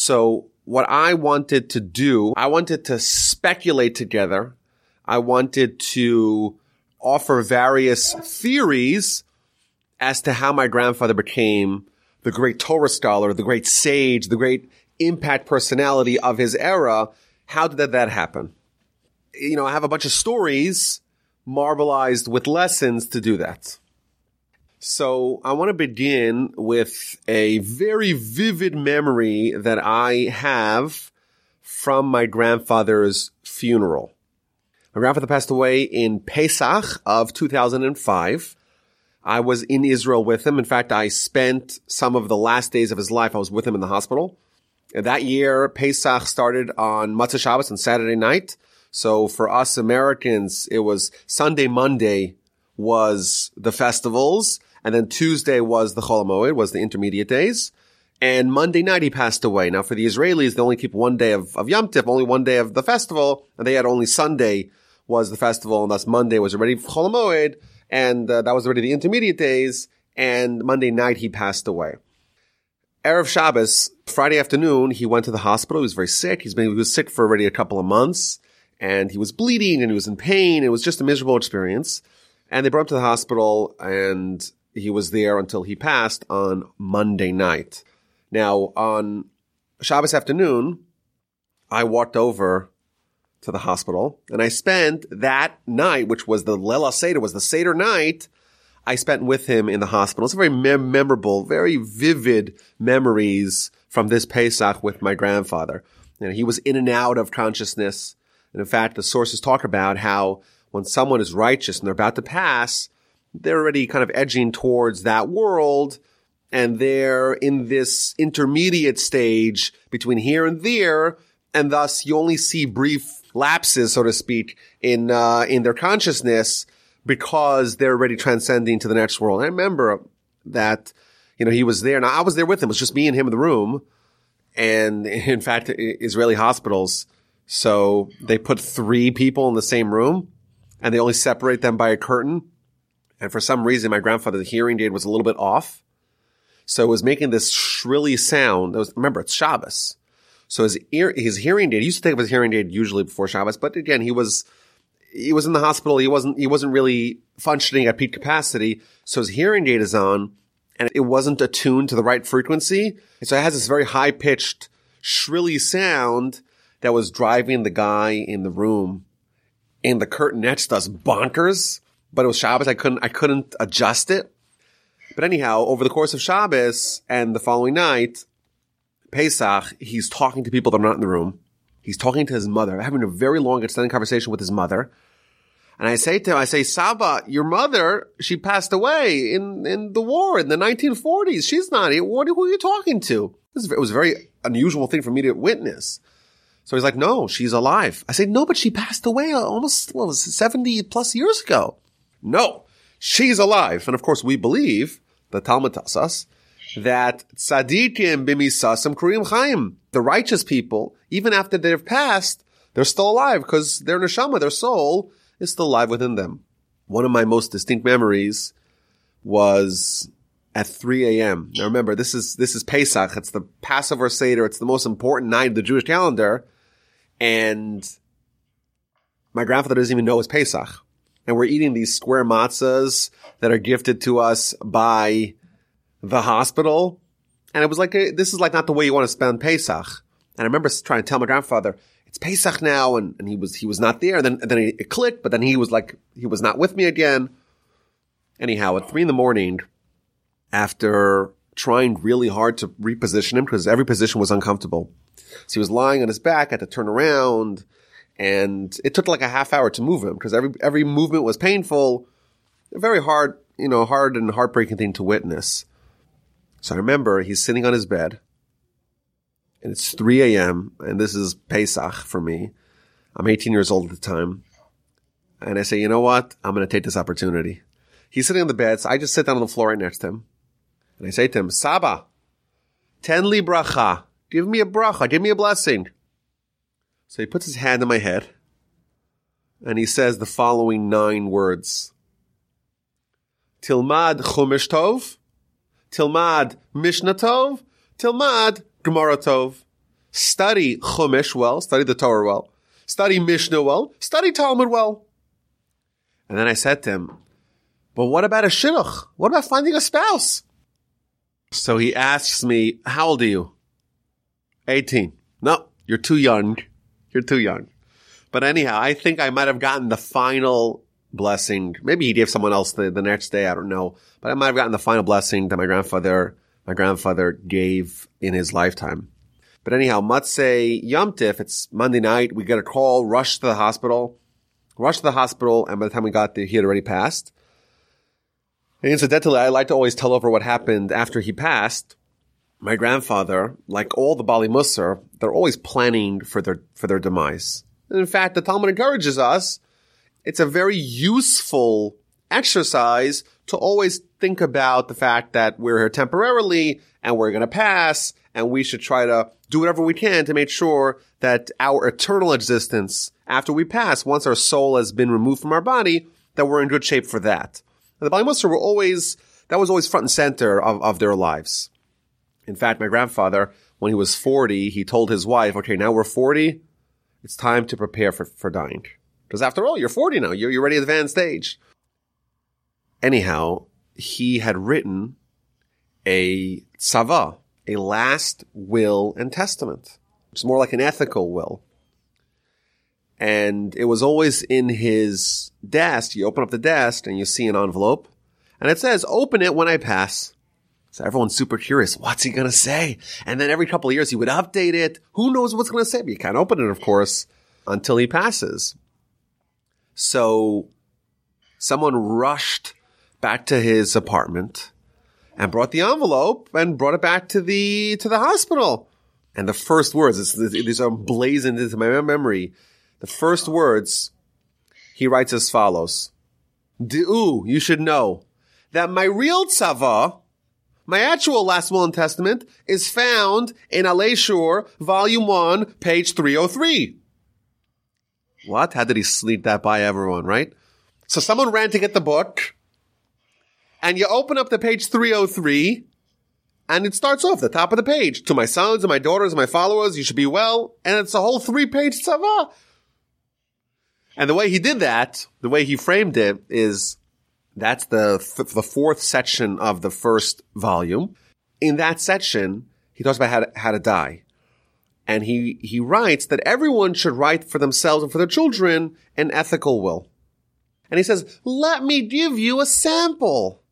So what I wanted to do, I wanted to speculate together. I wanted to offer various theories as to how my grandfather became the great Torah scholar, the great sage, the great impact personality of his era. How did that happen? You know, I have a bunch of stories marbleized with lessons to do that. So I want to begin with a very vivid memory that I have from my grandfather's funeral. My grandfather passed away in Pesach of 2005. I was in Israel with him. In fact, I spent some of the last days of his life. I was with him in the hospital. And that year, Pesach started on Motzei Shabbos on Saturday night. So for us Americans, it was Sunday, Monday was the festivals. And then Tuesday was the Chol Hamoed, was the intermediate days. And Monday night he passed away. Now for the Israelis, they only keep one day of, of Yom Tif, only one day of the festival. And they had only Sunday was the festival. And thus Monday was already Chol Hamoed. And uh, that was already the intermediate days. And Monday night he passed away. Erev Shabbos, Friday afternoon, he went to the hospital. He was very sick. He's been, he was sick for already a couple of months and he was bleeding and he was in pain. It was just a miserable experience. And they brought him to the hospital and he was there until he passed on Monday night. Now, on Shabbos afternoon, I walked over to the hospital and I spent that night, which was the Lela Seder, was the Seder night, I spent with him in the hospital. It's very mem- memorable, very vivid memories from this Pesach with my grandfather. You know, he was in and out of consciousness. And in fact, the sources talk about how when someone is righteous and they're about to pass, they're already kind of edging towards that world and they're in this intermediate stage between here and there. And thus you only see brief lapses, so to speak, in, uh, in their consciousness because they're already transcending to the next world. And I remember that, you know, he was there. and I was there with him. It was just me and him in the room. And in fact, Israeli hospitals, so they put three people in the same room and they only separate them by a curtain. And for some reason, my grandfather's hearing aid was a little bit off. So it was making this shrilly sound. Was, remember, it's Shabbos. So his ear, his hearing aid, he used to think of his hearing aid usually before Shabbos, but again, he was, he was in the hospital. He wasn't, he wasn't really functioning at peak capacity. So his hearing aid is on and it wasn't attuned to the right frequency. And so it has this very high pitched, shrilly sound that was driving the guy in the room in the curtain to us bonkers. But it was Shabbos. I couldn't, I couldn't adjust it. But anyhow, over the course of Shabbos and the following night, Pesach, he's talking to people that are not in the room. He's talking to his mother, having a very long extended conversation with his mother. And I say to him, I say, Saba, your mother, she passed away in, in the war in the 1940s. She's not here. What, who are you talking to? It was a very unusual thing for me to witness. So he's like, no, she's alive. I say, no, but she passed away almost well, 70 plus years ago. No, she's alive. And of course, we believe, the Talmud tells us, that tzaddikim b'misasam kriyim chaim, the righteous people, even after they've passed, they're still alive because their neshama, their soul, is still alive within them. One of my most distinct memories was at 3 a.m. Now remember, this is, this is Pesach. It's the Passover Seder. It's the most important night of the Jewish calendar and my grandfather doesn't even know it's Pesach. And we're eating these square matzahs that are gifted to us by the hospital. And it was like, this is like not the way you want to spend Pesach. And I remember trying to tell my grandfather, it's Pesach now. And, and he was, he was not there. And then, and then it clicked, but then he was like, he was not with me again. Anyhow, at three in the morning, after trying really hard to reposition him because every position was uncomfortable, so he was lying on his back, I had to turn around, and it took like a half hour to move him because every every movement was painful, very hard, you know, hard and heartbreaking thing to witness. So I remember he's sitting on his bed, and it's 3 a.m. and this is Pesach for me. I'm 18 years old at the time, and I say, you know what? I'm going to take this opportunity. He's sitting on the bed, so I just sit down on the floor right next to him, and I say to him, Saba, ten li bracha. Give me a bracha. Give me a blessing. So he puts his hand on my head and he says the following nine words. Tilmad Chumash Tov, Tilmad Mishnah Tov, Tilmad Gemara Tov. study Chumash well, study the Torah well, study Mishnah well, study Talmud well. And then I said to him, but what about a shidduch? What about finding a spouse? So he asks me, how old are you? 18. No, you're too young. You're too young. But anyhow, I think I might have gotten the final blessing. Maybe he gave someone else the, the next day. I don't know. But I might have gotten the final blessing that my grandfather, my grandfather gave in his lifetime. But anyhow, Matzeh Yom it's Monday night. We get a call, rush to the hospital, rush to the hospital. And by the time we got there, he had already passed. And incidentally, I like to always tell over what happened after he passed. My grandfather, like all the Bali Musar, they're always planning for their, for their demise. In fact, the Talmud encourages us. It's a very useful exercise to always think about the fact that we're here temporarily and we're going to pass and we should try to do whatever we can to make sure that our eternal existence after we pass, once our soul has been removed from our body, that we're in good shape for that. And the Bali Musar were always, that was always front and center of, of their lives. In fact, my grandfather, when he was 40, he told his wife, okay, now we're 40. It's time to prepare for, for dying. Because after all, you're 40 now. You're, you're already advanced age. Anyhow, he had written a tzava, a last will and testament. It's more like an ethical will. And it was always in his desk. You open up the desk and you see an envelope and it says, open it when I pass. So everyone's super curious. What's he going to say? And then every couple of years he would update it. Who knows what's going to say? But you can't open it, of course, until he passes. So someone rushed back to his apartment and brought the envelope and brought it back to the, to the hospital. And the first words, these are blazoned into my memory. The first words he writes as follows. Di'u, you should know that my real tzava, my actual last will and testament, is found in Alei volume 1, page 303. What? How did he sneak that by everyone, right? So someone ran to get the book, and you open up the page 303, and it starts off the top of the page. To my sons and my daughters and my followers, you should be well. And it's a whole three page tzava. And the way he did that, the way he framed it is that's the, th- the fourth section of the first volume. In that section, he talks about how to, how to die. And he, he writes that everyone should write for themselves and for their children an ethical will. And he says, let me give you a sample.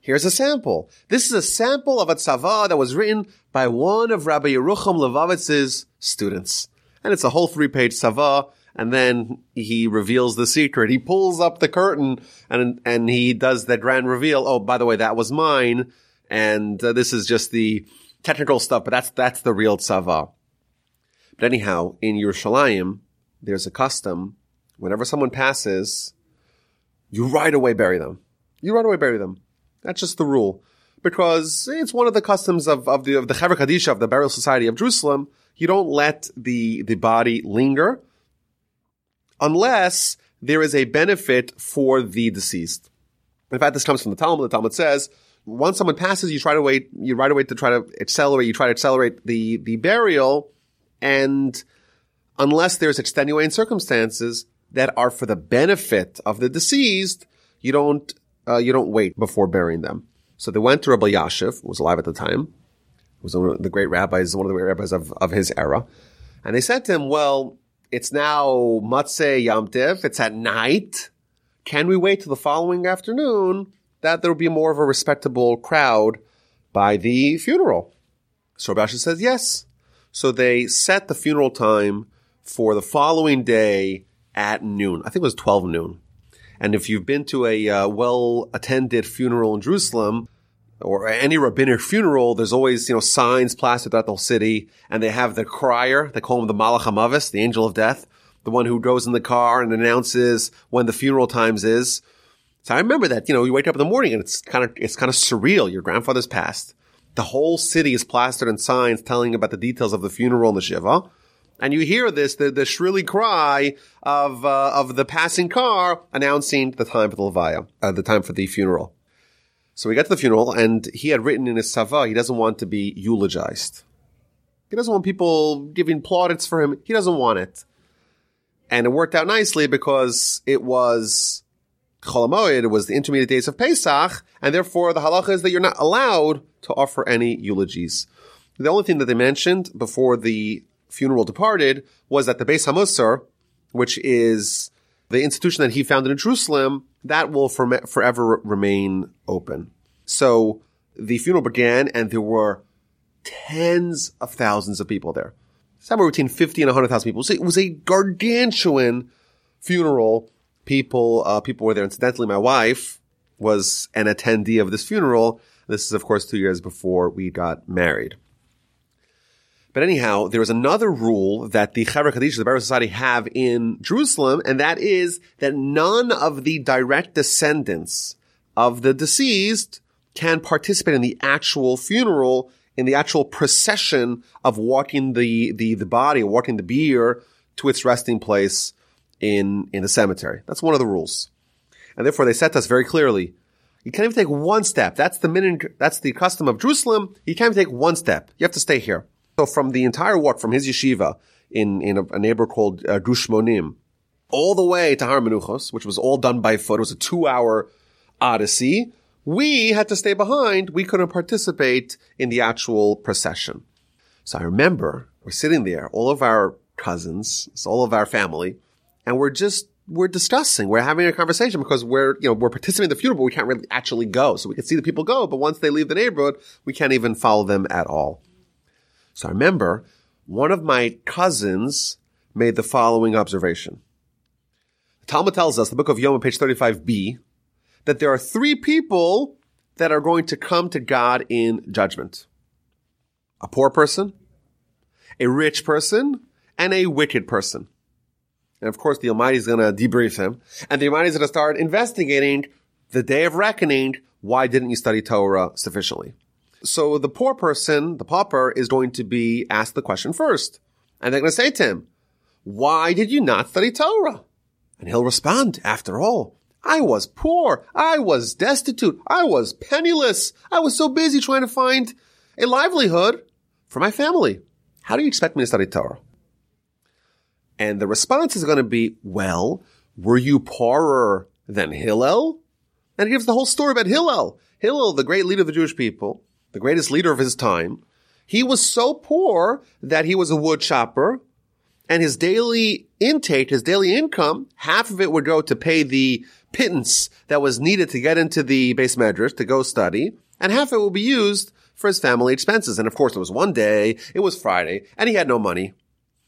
Here's a sample. This is a sample of a tzava that was written by one of Rabbi Yerucham Levovitz's students. And it's a whole three page tzava. And then he reveals the secret. He pulls up the curtain and, and he does the grand reveal. Oh, by the way, that was mine. And uh, this is just the technical stuff, but that's, that's the real tzava. But anyhow, in Yerushalayim, there's a custom. Whenever someone passes, you right away bury them. You right away bury them. That's just the rule. Because it's one of the customs of, of the, of the Kadisha, of the Burial Society of Jerusalem. You don't let the, the body linger unless there is a benefit for the deceased. In fact, this comes from the Talmud. The Talmud says, once someone passes, you try to wait, you right away to try to accelerate, you try to accelerate the, the burial. And unless there's extenuating circumstances that are for the benefit of the deceased, you don't, uh, you don't wait before burying them. So they went to Rabbi Elyashiv, who was alive at the time, who was one of the great rabbis, one of the great rabbis of, of his era. And they said to him, well, it's now Matzeh Yamtiv. It's at night. Can we wait till the following afternoon that there will be more of a respectable crowd by the funeral? So Rabbi says yes. So they set the funeral time for the following day at noon. I think it was 12 noon. And if you've been to a uh, well-attended funeral in Jerusalem, or any rabbinic funeral, there's always, you know, signs plastered throughout the whole city, and they have the crier, they call him the Malach HaMavis, the angel of death, the one who goes in the car and announces when the funeral times is. So I remember that, you know, you wake up in the morning and it's kind of, it's kind of surreal. Your grandfather's passed. The whole city is plastered in signs telling about the details of the funeral and the Shiva. And you hear this, the, the shrilly cry of, uh, of the passing car announcing the time for the Levaya, uh, the time for the funeral. So we got to the funeral and he had written in his tzava, he doesn't want to be eulogized. He doesn't want people giving plaudits for him. He doesn't want it. And it worked out nicely because it was Chol Hamoed, it was the intermediate days of Pesach, and therefore the halacha is that you're not allowed to offer any eulogies. The only thing that they mentioned before the funeral departed was that the Beis Hamusar, which is the institution that he founded in Jerusalem, that will for, forever remain open. So the funeral began and there were tens of thousands of people there. Somewhere between 50 and 100,000 people. So it was a gargantuan funeral. People, uh, people were there. Incidentally, my wife was an attendee of this funeral. This is, of course, two years before we got married. But anyhow, there is another rule that the Chevra Kadisha, the Burial Society, have in Jerusalem, and that is that none of the direct descendants of the deceased can participate in the actual funeral, in the actual procession of walking the, the, the body, walking the bier to its resting place in, in the cemetery. That's one of the rules. And therefore they to us very clearly, you can't even take one step. That's the minute, that's the custom of Jerusalem. You can't even take one step. You have to stay here. So from the entire walk from his yeshiva in, in a, a neighbor called uh, Gushmonim, all the way to Har Menuchos, which was all done by foot. It was a two hour odyssey. We had to stay behind. We couldn't participate in the actual procession. So I remember we're sitting there, all of our cousins, all of our family, and we're just we're discussing, we're having a conversation because we're, you know, we're participating in the funeral, but we can't really actually go. So we can see the people go, but once they leave the neighborhood, we can't even follow them at all. So I remember one of my cousins made the following observation. The Talmud tells us, the book of Yoma, page 35b, that there are three people that are going to come to God in judgment. A poor person, a rich person, and a wicked person. And of course, the Almighty is going to debrief him, and the Almighty is going to start investigating the day of reckoning. Why didn't you study Torah sufficiently? So the poor person, the pauper, is going to be asked the question first. And they're going to say to him, why did you not study Torah? And he'll respond, after all, I was poor. I was destitute. I was penniless. I was so busy trying to find a livelihood for my family. How do you expect me to study Torah? And the response is going to be, well, were you poorer than Hillel? And he gives the whole story about Hillel. Hillel, the great leader of the Jewish people, the greatest leader of his time, he was so poor that he was a wood chopper and his daily intake, his daily income, half of it would go to pay the pittance that was needed to get into the beis medrash to go study, and half of it would be used for his family expenses. And of course, it was one day, it was Friday, and he had no money,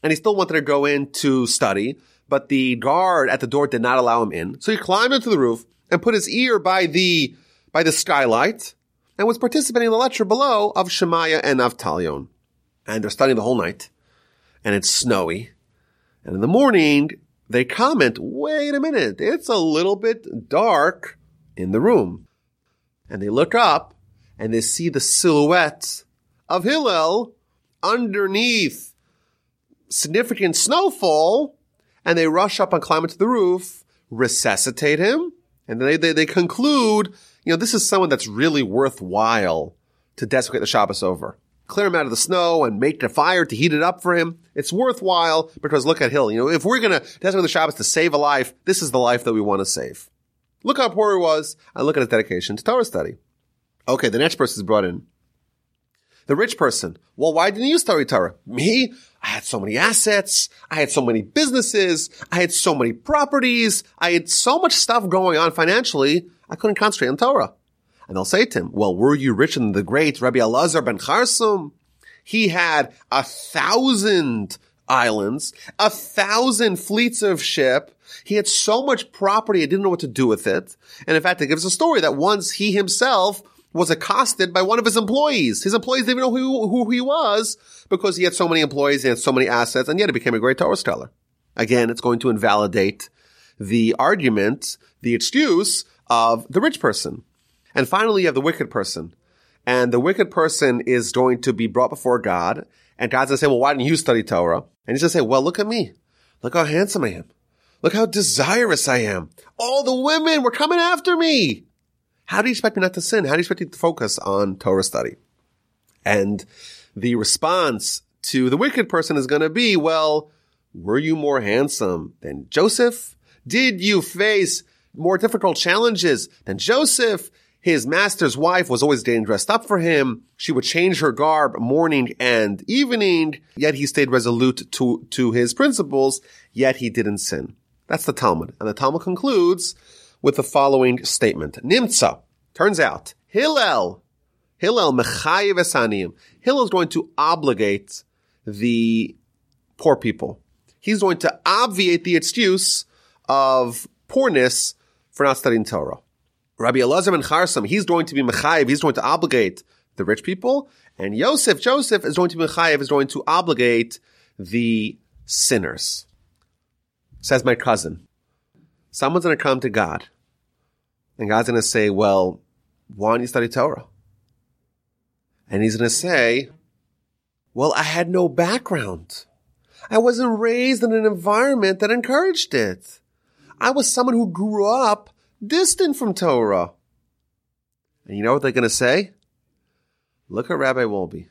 and he still wanted to go in to study, but the guard at the door did not allow him in. So he climbed into the roof and put his ear by the, by the skylight and was participating in the lecture below of Shemaiah and Avtalion. And they're studying the whole night. And it's snowy. And in the morning, they comment, wait a minute, it's a little bit dark in the room. And they look up and they see the silhouette of Hillel underneath significant snowfall. And they rush up and climb into the roof, resuscitate him. And they, they, they conclude you know, this is someone that's really worthwhile to desecrate the Shabbos over. Clear him out of the snow and make a fire to heat it up for him. It's worthwhile because look at Hill. You know, if we're going to desecrate the Shabbos to save a life, this is the life that we want to save. Look how poor he was and look at his dedication to Torah study. Okay, the next person is brought in. The rich person. Well, why didn't you study Torah? Me? I had so many assets. I had so many businesses. I had so many properties. I had so much stuff going on financially. I couldn't concentrate on Torah. And they'll say to him, well, were you richer than the great Rabbi Elazar ben Charsum? He had a thousand islands, a thousand fleets of ship. He had so much property, he didn't know what to do with it. And in fact, it gives a story that once he himself was accosted by one of his employees. His employees didn't even know who, who he was because he had so many employees, had so many assets, and yet he became a great Torah scholar. Again, it's going to invalidate the argument, the excuse of the rich person. And finally, you have the wicked person. And the wicked person is going to be brought before God. And God's going to say, well, why didn't you study Torah? And he's going to say, well, look at me. Look how handsome I am. Look how desirous I am. All the women were coming after me. How do you expect me not to sin? How do you expect me to focus on Torah study? And the response to the wicked person is going to be, well, were you more handsome than Joseph? Did you face more difficult challenges than Joseph? His master's wife was always getting dressed up for him. She would change her garb morning and evening, yet he stayed resolute to, to his principles, yet he didn't sin. That's the Talmud. And the Talmud concludes with the following statement. Nimtza. Turns out, Hillel, Hillel mechayev esaniyim. Hillel is going to obligate the poor people. He's going to obviate the excuse of poorness for not studying Torah. Rabbi Elazar ben Charsam, he's going to be Mechayev, he's going to obligate the rich people, and Yosef, Joseph, is going to be Mechayev, is going to obligate the sinners. Says my cousin, someone's going to come to God, and God's going to say, well, why don't you study Torah? And he's going to say, well, I had no background. I wasn't raised in an environment that encouraged it. I was someone who grew up distant from Torah. And you know what they're going to say? Look at Rabbi Wolbe.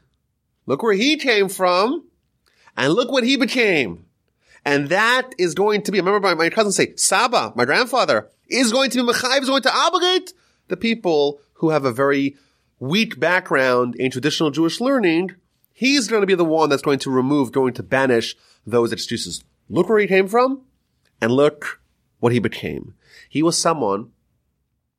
Look where he came from and look what he became. And that is going to be, remember my, my cousin say, Saba, my grandfather, is going to be Mechayiv, is going to obligate the people who have a very weak background in traditional Jewish learning. He's going to be the one that's going to remove, going to banish those excuses. Look where he came from and look what he became. He was someone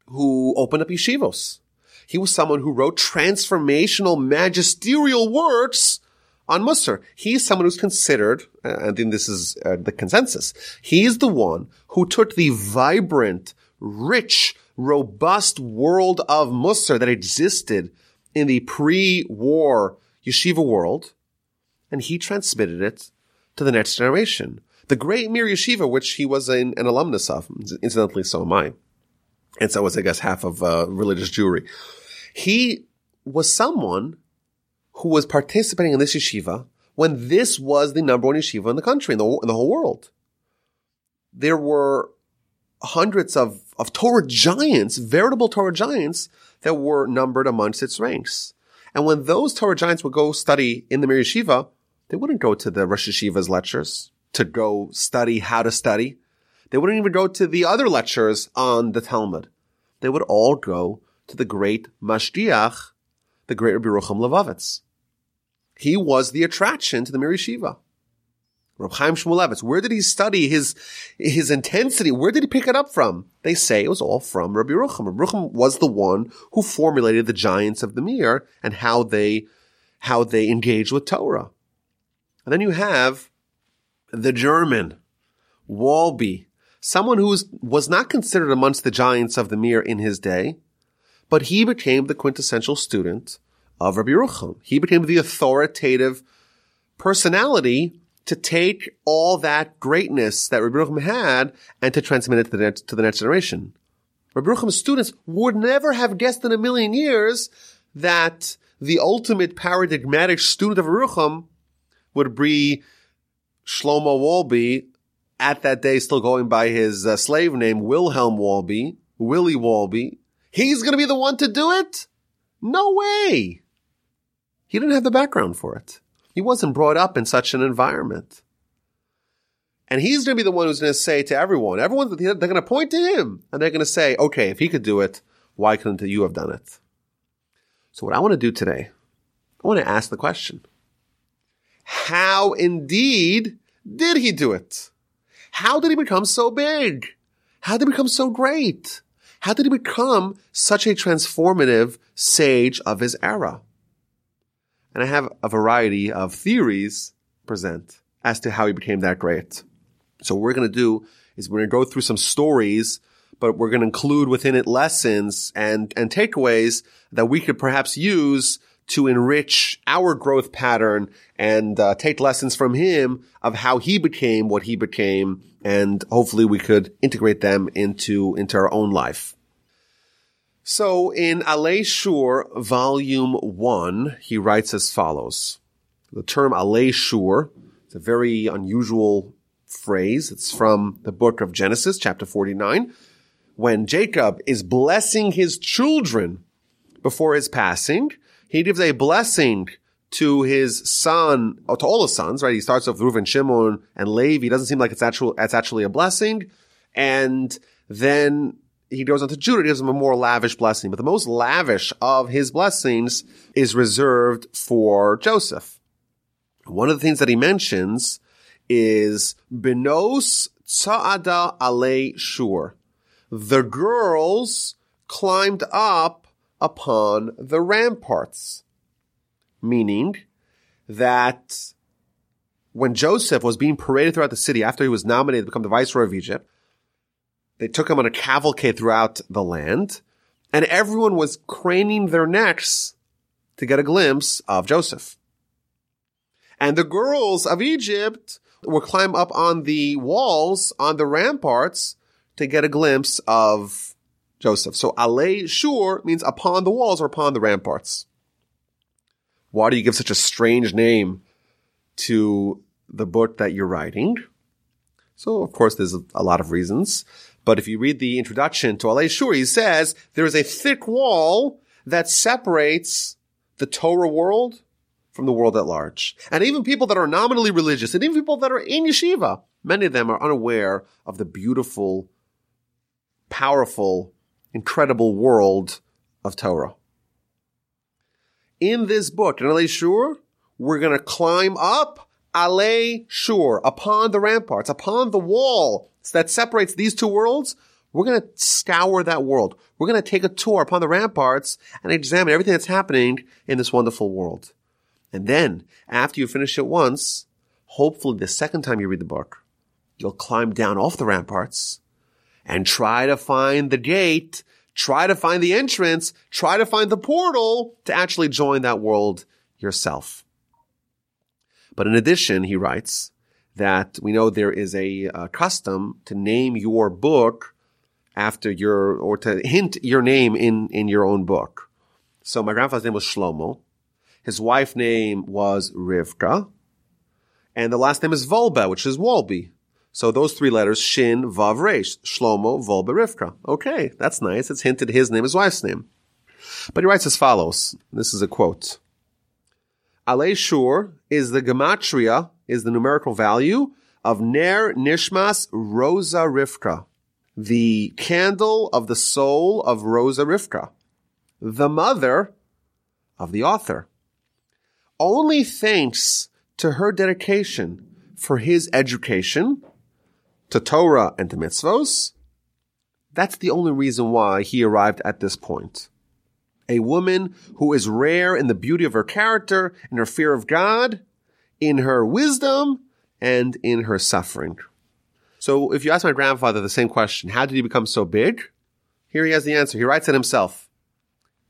who opened up yeshivos. He was someone who wrote transformational magisterial works on Musar. He's someone who's considered, uh, think this is uh, the consensus, he's the one who took the vibrant, rich, robust world of Musar that existed in the pre-war yeshiva world, and he transmitted it to the next generation the great Mir Yeshiva, which he was an, an alumnus of. Incidentally, so am I. And so was, I guess, half of uh, religious Jewry. He was someone who was participating in this yeshiva when this was the number one yeshiva in the country, in the, in the whole world. There were hundreds of, of Torah giants, veritable Torah giants, that were numbered amongst its ranks. And when those Torah giants would go study in the Mir Yeshiva, they wouldn't go to the Rosh Yeshiva's lectures to go study how to study. They wouldn't even go to the other lectures on the Talmud. They would all go to the great Mashgiach, the great Rabbi Rucham Levovitz. He was the attraction to the Mir Yeshiva. Reb Chaim Shmulevitz, where did he study his, his intensity? Where did he pick it up from? They say it was all from Rabbi Rucham. Rabbi Rucham was the one who formulated the giants of the Mir and how they, how they engage with Torah. And then you have the German, Wolbe, someone who was not considered amongst the giants of the Mir in his day, but he became the quintessential student of Rabbi Yerucham. He became the authoritative personality to take all that greatness that Rabbi Yerucham had and to transmit it to the next, to the next generation. Rabbi Yerucham's students would never have guessed in a million years that the ultimate paradigmatic student of Yerucham would be Shlomo Wolbe, at that day still going by his uh, slave name, Wilhelm Wolbe, Willie Wolbe, he's going to be the one to do it? No way. He didn't have the background for it. He wasn't brought up in such an environment. And he's going to be the one who's going to say to everyone, everyone, they're going to point to him and they're going to say, okay, if he could do it, why couldn't you have done it? So what I want to do today, I want to ask the question how indeed did he do it? How did he become so big? How did he become so great? How did he become such a transformative sage of his era? And I have a variety of theories present as to how he became that great. So what we're going to do is we're going to go through some stories, but we're going to include within it lessons and, and takeaways that we could perhaps use to enrich our growth pattern and uh, take lessons from him of how he became what he became, and hopefully we could integrate them into into our own life. So in Alei Shur, volume one, he writes as follows. The term Alei Shur is a very unusual phrase. It's from the book of Genesis, chapter 49. When Jacob is blessing his children before his passing, he gives a blessing to his son, or to all his sons, right? He starts off with Reuven, Shimon, and Levi. He doesn't seem like it's actual, actually a blessing. And then he goes on to Judah, gives him a more lavish blessing. But the most lavish of his blessings is reserved for Joseph. One of the things that he mentions is Benos Tsa'ada Ale Shur. The girls climbed up upon the ramparts. Meaning that when Joseph was being paraded throughout the city after he was nominated to become the viceroy of Egypt, they took him on a cavalcade throughout the land and everyone was craning their necks to get a glimpse of Joseph. And the girls of Egypt would climb up on the walls, on the ramparts to get a glimpse of Joseph. So Ale Shur means upon the walls or upon the ramparts. Why do you give such a strange name to the book that you're writing? So of course there's a lot of reasons. But if you read the introduction to Ale Shur, he says there is a thick wall that separates the Torah world from the world at large. And even people that are nominally religious and even people that are in yeshiva, many of them are unaware of the beautiful, powerful, incredible world of Torah. In this book, in Ale Shur, we're going to climb up Ale Shur, upon the ramparts, upon the wall that separates these two worlds. We're going to scour that world. We're going to take a tour upon the ramparts and examine everything that's happening in this wonderful world. And then, after you finish it once, hopefully the second time you read the book, you'll climb down off the ramparts and try to find the gate, try to find the entrance, try to find the portal to actually join that world yourself. But in addition, he writes that we know there is a, a custom to name your book after your, or to hint your name in, in your own book. So my grandfather's name was Shlomo. His wife's name was Rivka. And the last name is Volba, which is Wolbe. So those three letters, Shin, Vav, Resh, Shlomo, Volba, Rivka. Okay, that's nice. It's hinted his name, his wife's name. But he writes as follows. This is a quote. Ale Shur is the gematria, is the numerical value of Ner Nishmas Rosa Rivka, the candle of the soul of Rosa Rivka, the mother of the author only thanks to her dedication for his education to Torah and to mitzvos. That's the only reason why he arrived at this point. A woman who is rare in the beauty of her character, in her fear of God, in her wisdom, and in her suffering. So if you ask my grandfather the same question, how did he become so big? Here he has the answer. He writes it himself.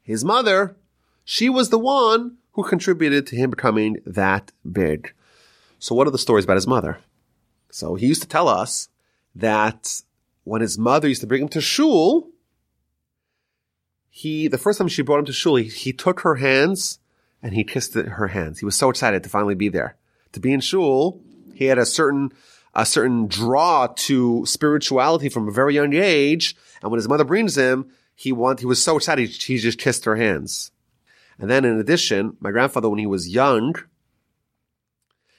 His mother, she was the one who contributed to him becoming that big. So what are the stories about his mother? So he used to tell us that when his mother used to bring him to shul, he, the first time she brought him to shul, he, he took her hands and he kissed her hands. He was so excited to finally be there. To be in shul, he had a certain, a certain draw to spirituality from a very young age. And when his mother brings him, he want, he was so excited, he just kissed her hands. And then in addition, my grandfather, when he was young,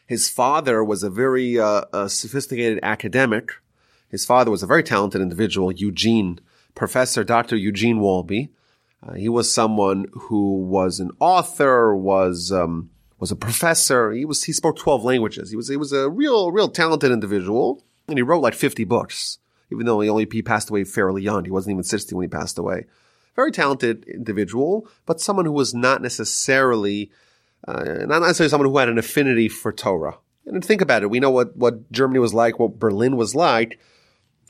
his father was a very uh, a sophisticated academic. His father was a very talented individual, Eugene, Professor Dr. Eugene Wolbe. Uh, he was someone who was an author, was um, was a professor. He was he spoke twelve languages. He was he was a real real talented individual, and he wrote like fifty books. Even though he only he passed away fairly young, he wasn't even sixty when he passed away very talented individual, but someone who was not necessarily, uh, not necessarily someone who had an affinity for Torah. And think about it. We know what, what Germany was like, what Berlin was like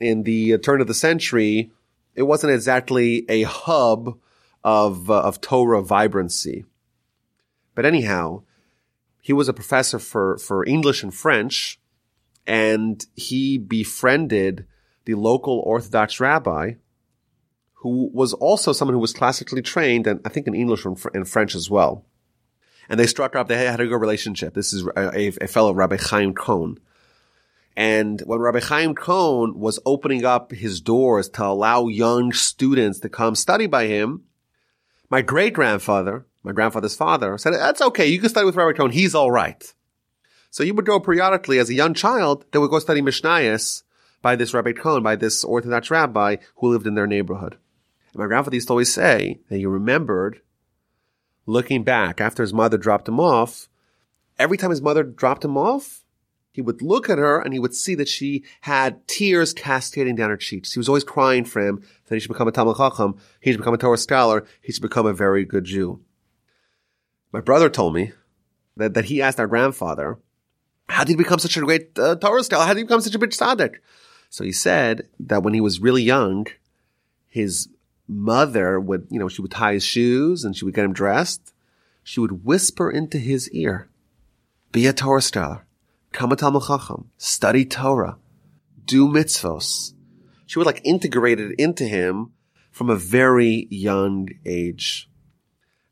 in the turn of the century. It wasn't exactly a hub of, uh, of Torah vibrancy. But anyhow, he was a professor for, for English and French, and he befriended the local Orthodox rabbi who was also someone who was classically trained, and I think in English and French as well. And they struck up, they had a good relationship. This is a, a fellow Rabbi Chaim Cohn. And when Rabbi Chaim Cohn was opening up his doors to allow young students to come study by him, my great grandfather my grandfather's father, said, that's okay. You can study with Rabbi Cohen. He's all right. So he would go periodically as a young child that would go study Mishnayos by this Rabbi Cohen, by this Orthodox rabbi who lived in their neighborhood. And my grandfather used to always say that he remembered looking back after his mother dropped him off. Every time his mother dropped him off, he would look at her and he would see that she had tears cascading down her cheeks. He was always crying for him that he should become a Talmud Chacham, he should become a Torah scholar, he should become a very good Jew. My brother told me that, that he asked our grandfather, how did he become such a great uh, Torah scholar? How did he become such a big tzaddik? So he said that when he was really young, his mother would, you know, she would tie his shoes and she would get him dressed. She would whisper into his ear, be a Torah scholar, Talmud Chacham, study Torah, do mitzvos. She would like integrate it into him from a very young age.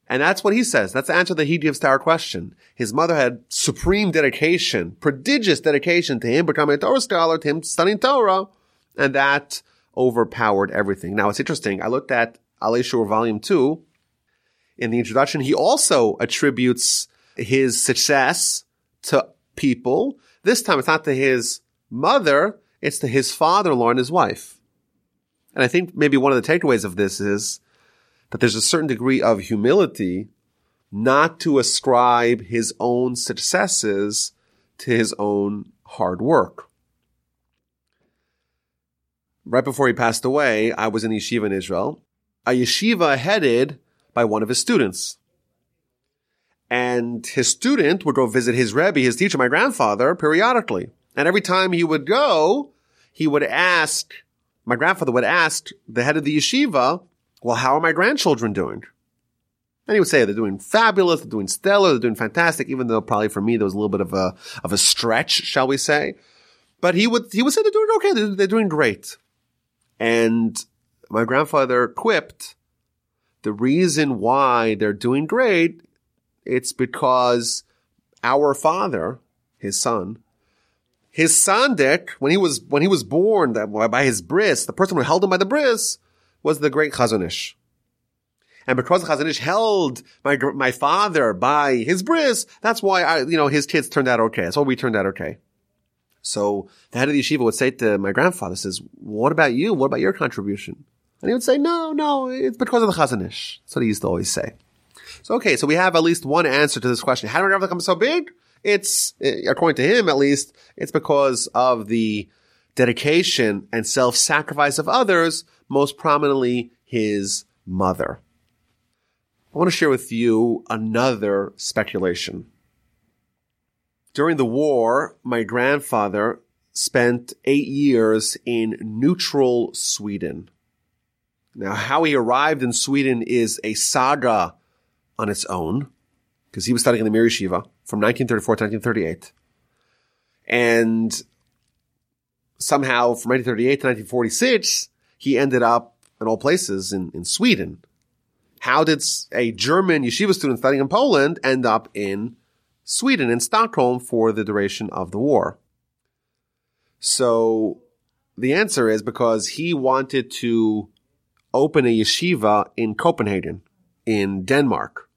And that's what he says. That's the answer that he gives to our question. His mother had supreme dedication, prodigious dedication to him becoming a Torah scholar, to him studying Torah, and that overpowered everything. Now it's interesting. I looked at Alei Shur Volume 2. In the introduction, he also attributes his success to people. This time it's not to his mother, it's to his father-in-law and his wife. And I think maybe one of the takeaways of this is that there's a certain degree of humility not to ascribe his own successes to his own hard work right before he passed away, I was in yeshiva in Israel, a yeshiva headed by one of his students. And his student would go visit his Rebbe, his teacher, my grandfather, periodically. And every time he would go, he would ask, my grandfather would ask the head of the yeshiva, well, how are my grandchildren doing? And he would say they're doing fabulous, they're doing stellar, they're doing fantastic, even though probably for me there was a little bit of a, of a stretch, shall we say. But he would, he would say they're doing okay, they're, they're doing great. And my grandfather quipped, the reason why they're doing great, it's because our father, his son, his sandik, when he was, when he was born by his bris, the person who held him by the bris was the great Chazon Ish. And because the Chazon Ish held my, my father by his bris, that's why I, you know, his kids turned out okay. That's why we turned out okay. So the head of the yeshiva would say to my grandfather, says, what about you? What about your contribution? And he would say, no, no, it's because of the Chazon Ish." That's what he used to always say. So, okay, so we have at least one answer to this question. How did grandfather become so big? It's, eh, according to him at least, it's because of the dedication and self-sacrifice of others, most prominently his mother. I want to share with you another speculation. During the war, my grandfather spent eight years in neutral Sweden. Now, how he arrived in Sweden is a saga on its own, because he was studying in the Mir Yeshiva from 1934 to 1938. And somehow from 1938 to 1946, he ended up in all places in, in Sweden. How did a German yeshiva student studying in Poland end up in Sweden in Stockholm for the duration of the war. So the answer is because he wanted to open a yeshiva in Copenhagen, in Denmark.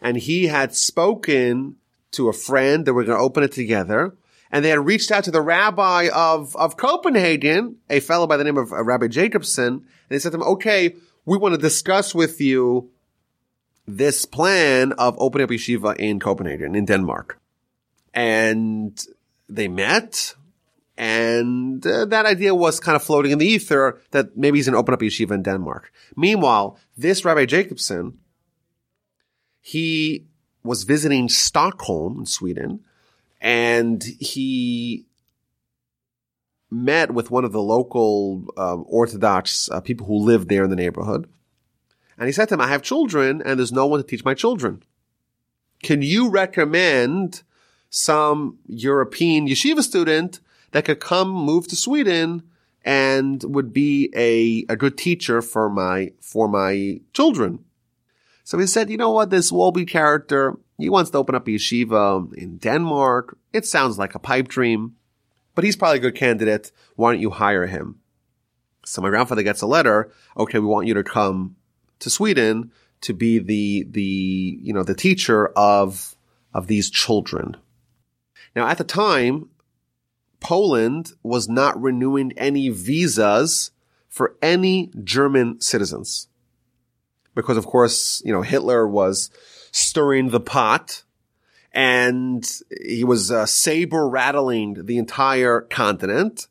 And he had spoken to a friend that we're going to open it together. And they had reached out to the rabbi of, of Copenhagen, a fellow by the name of uh, Rabbi Jacobson. And they said to him, okay, we want to discuss with you this plan of opening up yeshiva in Copenhagen, in Denmark. And they met, and uh, that idea was kind of floating in the ether that maybe he's going to open up yeshiva in Denmark. Meanwhile, this Rabbi Jacobson, he was visiting Stockholm in Sweden, and he met with one of the local um, Orthodox uh, people who lived there in the neighborhood. And he said to him, I have children and there's no one to teach my children. Can you recommend some European yeshiva student that could come move to Sweden and would be a, a good teacher for my, for my children? So he said, you know what? This Wolbe character, he wants to open up a yeshiva in Denmark. It sounds like a pipe dream, but he's probably a good candidate. Why don't you hire him? So my grandfather gets a letter. Okay, we want you to come to Sweden to be the, the, you know, the teacher of, of these children. Now at the time, Poland was not renewing any visas for any German citizens. Because of course, you know, Hitler was stirring the pot and he was uh, saber rattling the entire continent.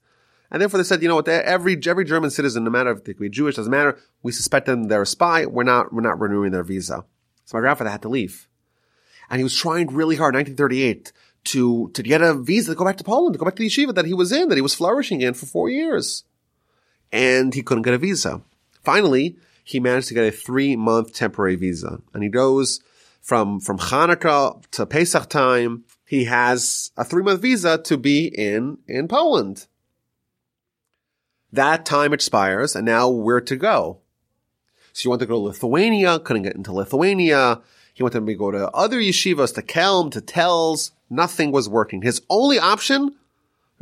And therefore they said, you know what, every, every German citizen, no matter if they could be Jewish, doesn't matter. We suspect them they're a spy. We're not, we're not renewing their visa. So my grandfather had to leave. And he was trying really hard, 1938, to, to get a visa to go back to Poland, to go back to the yeshiva that he was in, that he was flourishing in for four years. And he couldn't get a visa. Finally, he managed to get a three month temporary visa. And he goes from, from Hanukkah to Pesach time. He has a three month visa to be in, in Poland. That time expires and now where to go? So he want to go to Lithuania, couldn't get into Lithuania. He wanted to go to other yeshivas, to Kelm, to Telz. Nothing was working. His only option,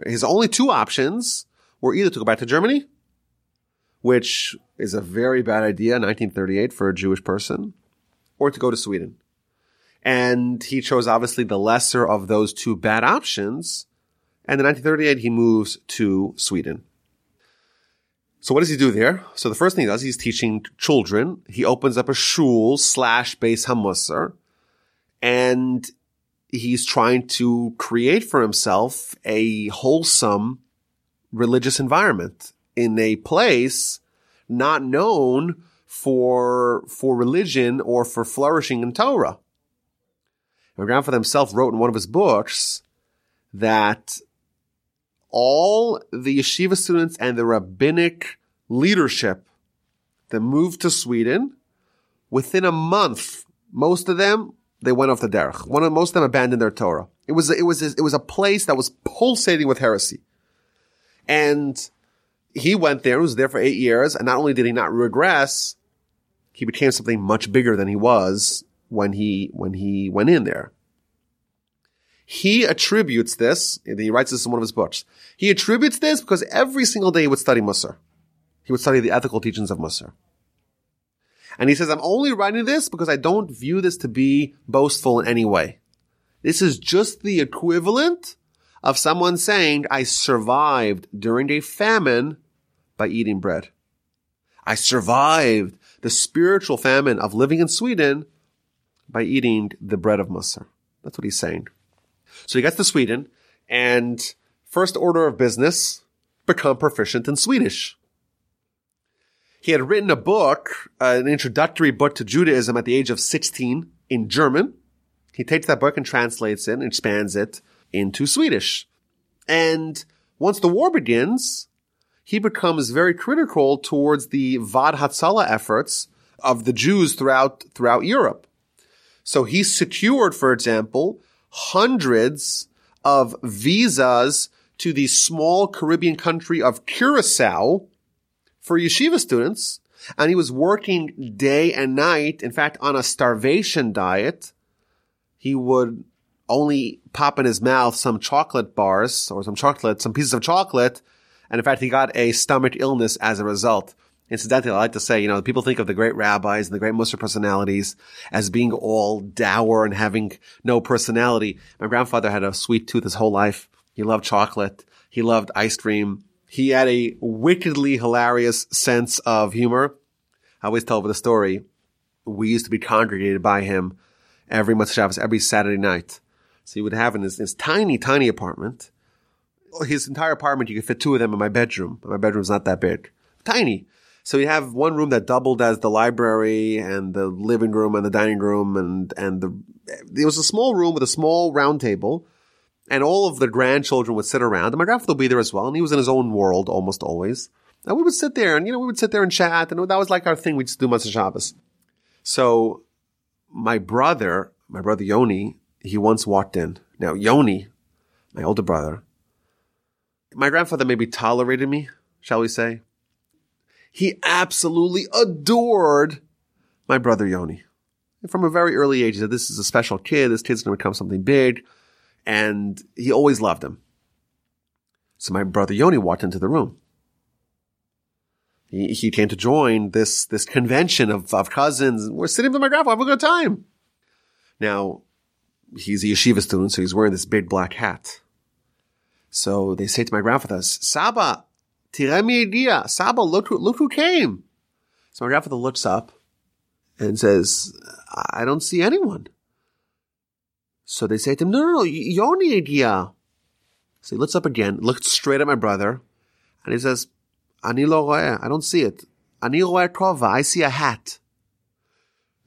his only two options were either to go back to Germany, which is a very bad idea, 1938 for a Jewish person, or to go to Sweden. And he chose obviously the lesser of those two bad options. And in 1938, he moves to Sweden. So what does he do there? So the first thing he does, he's teaching children. He opens up a shul slash Beis Hamusar, and he's trying to create for himself a wholesome religious environment in a place not known for, for religion or for flourishing in Torah. My grandfather himself wrote in one of his books that all the yeshiva students and the rabbinic leadership that moved to Sweden, within a month, most of them, they went off the derech. One of, most of them abandoned their Torah. It was, it was, it was a place that was pulsating with heresy. And he went there, He was there for eight years, and not only did he not regress, he became something much bigger than he was when he, when he went in there. He attributes this, he writes this in one of his books. He attributes this because every single day he would study Musar. He would study the ethical teachings of Musar. And he says, I'm only writing this because I don't view this to be boastful in any way. This is just the equivalent of someone saying, I survived during a famine by eating bread. I survived the spiritual famine of living in Sweden by eating the bread of Musar. That's what he's saying. So he gets to Sweden and first order of business, become proficient in Swedish. He had written a book, uh, an introductory book to Judaism at the age of 16 in German. He takes that book and translates it and expands it into Swedish. And once the war begins, he becomes very critical towards the Vaad Hatzalah efforts of the Jews throughout, throughout Europe. So he secured, for example, hundreds of visas to the small Caribbean country of Curacao for yeshiva students. And he was working day and night. In fact, on a starvation diet, he would only pop in his mouth some chocolate bars or some chocolate, some pieces of chocolate. And in fact, he got a stomach illness as a result. Incidentally, I like to say, you know, people think of the great rabbis and the great Musar personalities as being all dour and having no personality. My grandfather had a sweet tooth his whole life. He loved chocolate. He loved ice cream. He had a wickedly hilarious sense of humor. I always tell the story. We used to be congregated by him every Motzei Shabbos, every Saturday night. So he would have in his, his tiny, tiny apartment. Oh, his entire apartment, you could fit two of them in my bedroom. My bedroom's not that big. Tiny. So you have one room that doubled as the library and the living room and the dining room and, and the, it was a small room with a small round table and all of the grandchildren would sit around and my grandfather would be there as well. And he was in his own world almost always. And we would sit there and, you know, we would sit there and chat and that was like our thing. We'd just do Motzei Shabbos. So my brother, my brother Yoni, he once walked in. Now Yoni, my older brother, my grandfather maybe tolerated me, shall we say? He absolutely adored my brother Yoni. from a very early age, he said, this is a special kid. This kid's going to become something big. And he always loved him. So my brother Yoni walked into the room. He, he came to join this, this convention of, of cousins. We're sitting with my grandpa, having a good time. Now, he's a yeshiva student, so he's wearing this big black hat. So they say to my grandfather, Saba, tiremi idea. Saba, look who, look who came. So my grandfather looks up and says, I don't see anyone. So they say to him, no, no, no, Yoni idea. So he looks up again, looks straight at my brother, and he says, Ani lo. I don't see it. Ani kova. I see a hat.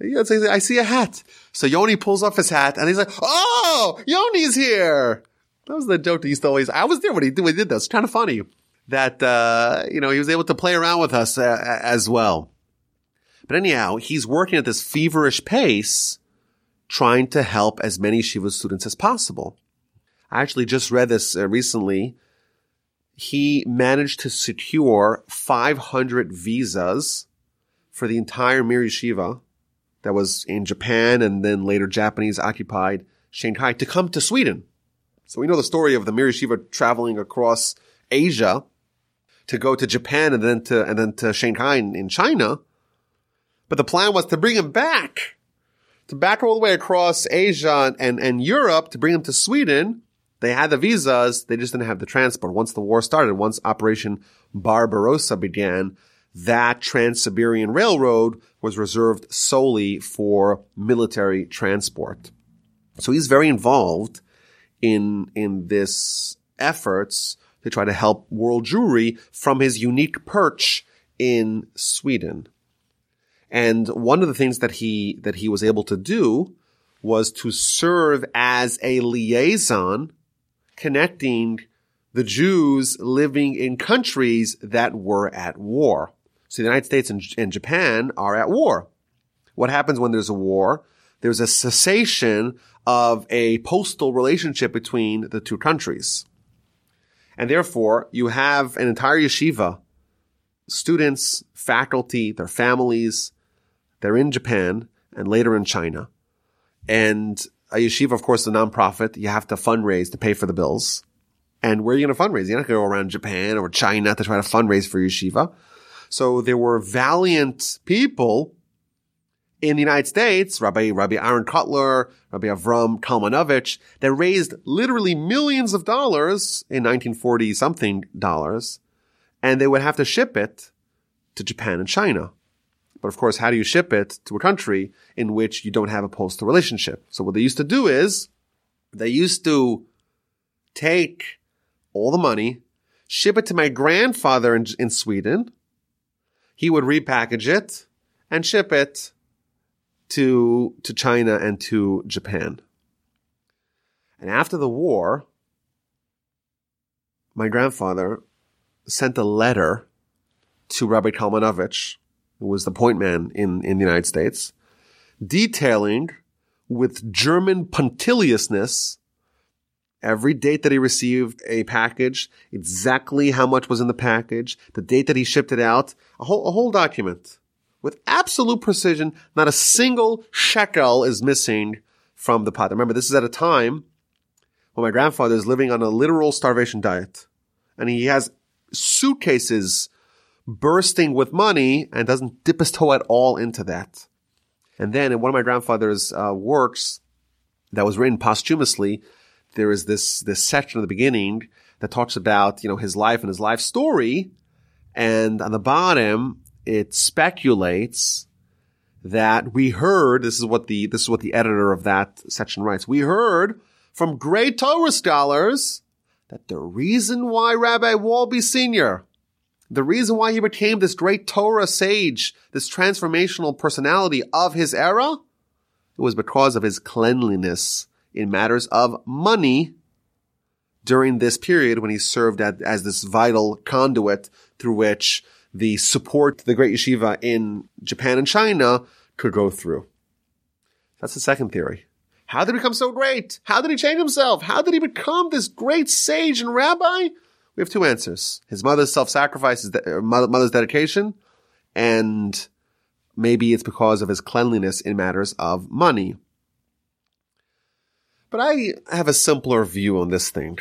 I see a hat. So Yoni pulls off his hat and he's like, "Oh, Yoni's here." That was the joke that used to always. I was there when he did, when he did this. Kind of funny that uh, you know he was able to play around with us uh, as well. But anyhow, he's working at this feverish pace, trying to help as many Shiva students as possible. I actually just read this uh, recently he managed to secure 500 visas for the entire Mir Yeshiva that was in Japan and then later Japanese occupied Shanghai to come to Sweden. So we know the story of the Mir Yeshiva traveling across Asia to go to Japan and then to, and then to Shanghai in, in China. But the plan was to bring him back, back all the way across Asia and, and Europe to bring them to Sweden they had the visas, they just didn't have the transport. Once the war started, once Operation Barbarossa began, that Trans-Siberian Railroad was reserved solely for military transport. So he's very involved in, in this efforts to try to help world Jewry from his unique perch in Sweden. And one of the things that he, that he was able to do was to serve as a liaison connecting the Jews living in countries that were at war. So the United States and, and Japan are at war. What happens when there's a war? There's a cessation of a postal relationship between the two countries. And therefore, you have an entire yeshiva, students, faculty, their families, they're in Japan and later in China. And a yeshiva, of course, a nonprofit. You have to fundraise to pay for the bills. And where are you going to fundraise? You're not going to go around Japan or China to try to fundraise for yeshiva. So there were valiant people in the United States, Rabbi, Rabbi Aaron Kotler, Rabbi Avram Kalmanovich, that raised literally millions of dollars in 1940 something dollars, and they would have to ship it to Japan and China. But of course, how do you ship it to a country in which you don't have a postal relationship? So what they used to do is they used to take all the money, ship it to my grandfather in, in Sweden. He would repackage it and ship it to, to China and to Japan. And after the war, my grandfather sent a letter to Rabbi Kalmanovich who was the point man in, in the United States, detailing with German punctiliousness every date that he received a package, exactly how much was in the package, the date that he shipped it out, a whole, a whole document with absolute precision. Not a single shekel is missing from the pot. Remember, this is at a time when my grandfather is living on a literal starvation diet and he has suitcases bursting with money and doesn't dip his toe at all into that. And then in one of my grandfather's uh, works that was written posthumously, there is this this section at the beginning that talks about you know his life and his life story, and on the bottom it speculates that we heard this is what the this is what the editor of that section writes. We heard from great Torah scholars that the reason why Rabbi Wolbe Sr the reason why he became this great Torah sage, this transformational personality of his era, it was because of his cleanliness in matters of money during this period when he served as this vital conduit through which the support the great yeshiva in Japan and China could go through. That's the second theory. How did he become so great? How did he change himself? How did he become this great sage and rabbi? We have two answers. His mother's self-sacrifice, his de- uh, mother's dedication, and maybe it's because of his cleanliness in matters of money. But I have a simpler view on this thing.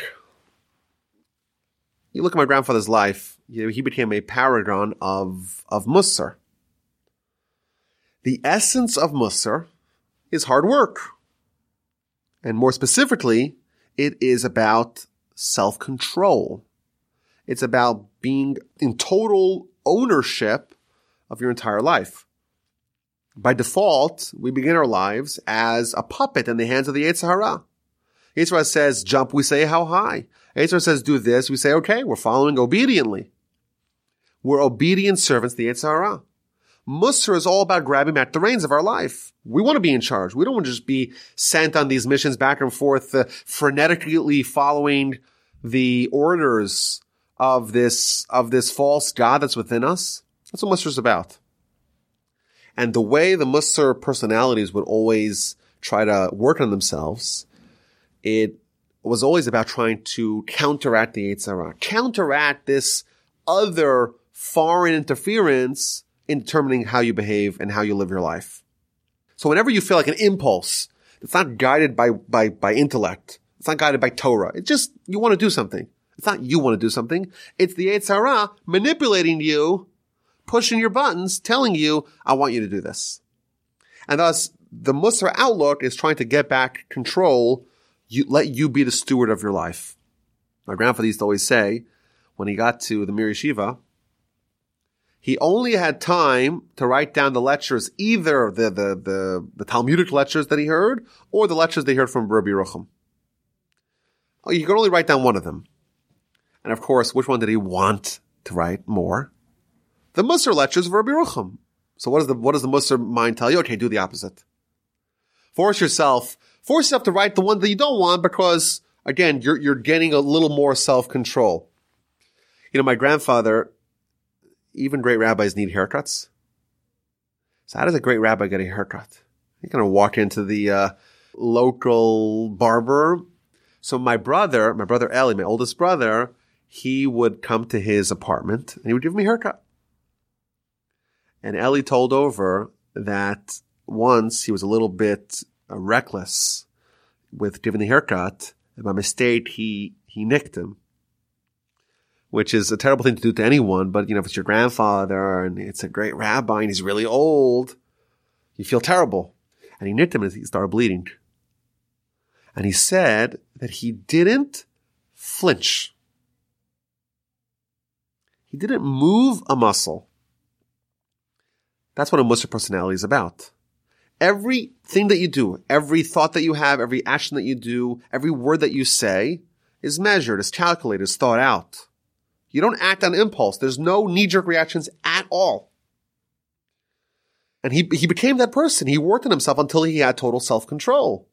you look at my grandfather's life, he became a paragon of, of Musar. The essence of Musar is hard work. And more specifically, it is about self-control. It's about being in total ownership of your entire life. By default, we begin our lives as a puppet in the hands of the Yetzer Hara. Yetzer says jump, we say how high. Yetzer says do this, we say okay, we're following obediently. We're obedient servants, the Yetzer Hara. Musar is all about grabbing back the reins of our life. We want to be in charge. We don't want to just be sent on these missions back and forth, uh, frenetically following the orders of this, of this false God that's within us. That's what Musar is about. And the way the Musar personalities would always try to work on themselves, it was always about trying to counteract the Yetzer Hara, counteract this other foreign interference in determining how you behave and how you live your life. So whenever you feel like an impulse, it's not guided by, by, by intellect. It's not guided by Torah. It's just, you want to do something. It's not you want to do something. It's the Yetzer Hara manipulating you, pushing your buttons, telling you, I want you to do this. And thus, the Musar outlook is trying to get back control, you, let you be the steward of your life. My grandfather used to always say, when he got to the Mir Yeshiva, he only had time to write down the lectures, either the, the, the, the Talmudic lectures that he heard, or the lectures they heard from Rabbi Yerucham. Oh, you could only write down one of them. And of course, which one did he want to write more? The Musar lectures of Rabbi Yerucham. So what does the, what does the Musar mind tell you? Okay, do the opposite. Force yourself, force yourself to write the one that you don't want because, again, you're, you're getting a little more self-control. You know, my grandfather, even great rabbis need haircuts. So how does a great rabbi get a haircut? You're going to walk into the uh, local barber. So my brother, my brother Ellie, my oldest brother, he would come to his apartment and he would give me a haircut. And Ellie told over that once he was a little bit uh, reckless with giving the haircut, and by mistake he he nicked him which is a terrible thing to do to anyone. But, you know, if it's your grandfather and it's a great rabbi and he's really old, you feel terrible. And he nicked him and he started bleeding. And he said that he didn't flinch. He didn't move a muscle. That's what a Musar personality is about. Everything that you do, every thought that you have, every action that you do, every word that you say is measured, is calculated, is thought out. You don't act on impulse. There's no knee-jerk reactions at all. And he, he became that person. He worked on himself until he had total self-control.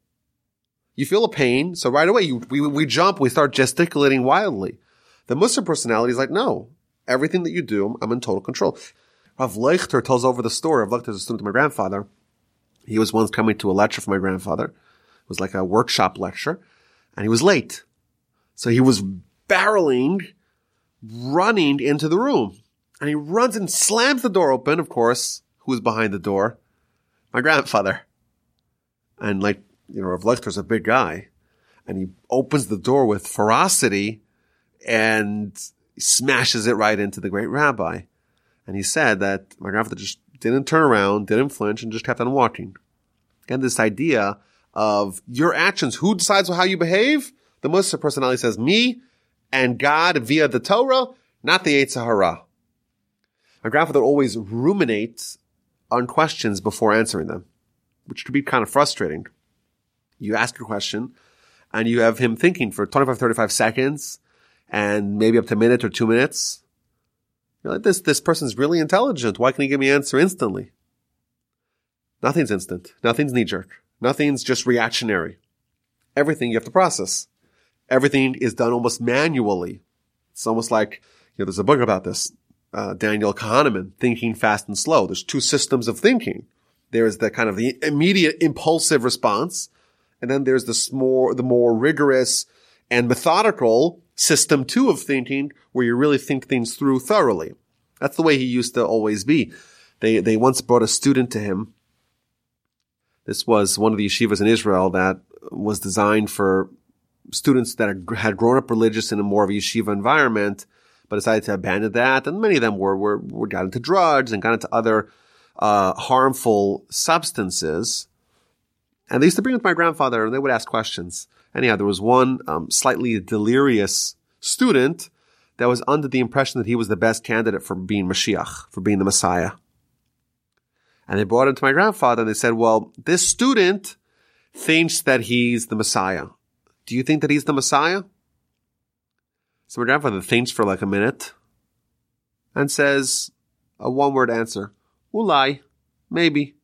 You feel a pain, so right away you, we, we jump, we start gesticulating wildly. The Musar personality is like, no, everything that you do, I'm in total control. Rav Leichter tells over the story. Rav Leichter is a student of my grandfather. He was once coming to a lecture for my grandfather. It was like a workshop lecture, and he was late. So he was barreling running into the room. And he runs and slams the door open, of course. Who's behind the door? My grandfather. And like, you know, Rav Leichter's a big guy. And he opens the door with ferocity and smashes it right into the great rabbi. And he said that my grandfather just didn't turn around, didn't flinch, and just kept on walking. And this idea of your actions, who decides how you behave? The Musar personality says, me, and God via the Torah, not the Yetzer Hara. My grandfather always ruminates on questions before answering them, which could be kind of frustrating. You ask a question and you have him thinking for 25, 35 seconds and maybe up to a minute or two minutes. You're like, this, this person's really intelligent. Why can't he give me an answer instantly? Nothing's instant. Nothing's knee jerk. Nothing's just reactionary. Everything you have to process everything is done almost manually. It's almost like, you know, there's a book about this, uh, Daniel Kahneman, Thinking Fast and Slow. There's two systems of thinking. There's the kind of the immediate impulsive response, and then there's the more, the more rigorous and methodical system two of thinking where you really think things through thoroughly. That's the way he used to always be. They, they once brought a student to him. This was one of the yeshivas in Israel that was designed for students that had grown up religious in a more of a yeshiva environment, but decided to abandon that. And many of them were, were, were got into drugs and got into other, uh, harmful substances. And they used to bring with my grandfather and they would ask questions. Anyhow, there was one, um, slightly delirious student that was under the impression that he was the best candidate for being Mashiach, for being the Messiah. And they brought him to my grandfather and they said, well, this student thinks that he's the Messiah. Do you think that he's the Messiah? So my grandfather thinks for like a minute and says a one word answer. Ulai. Maybe.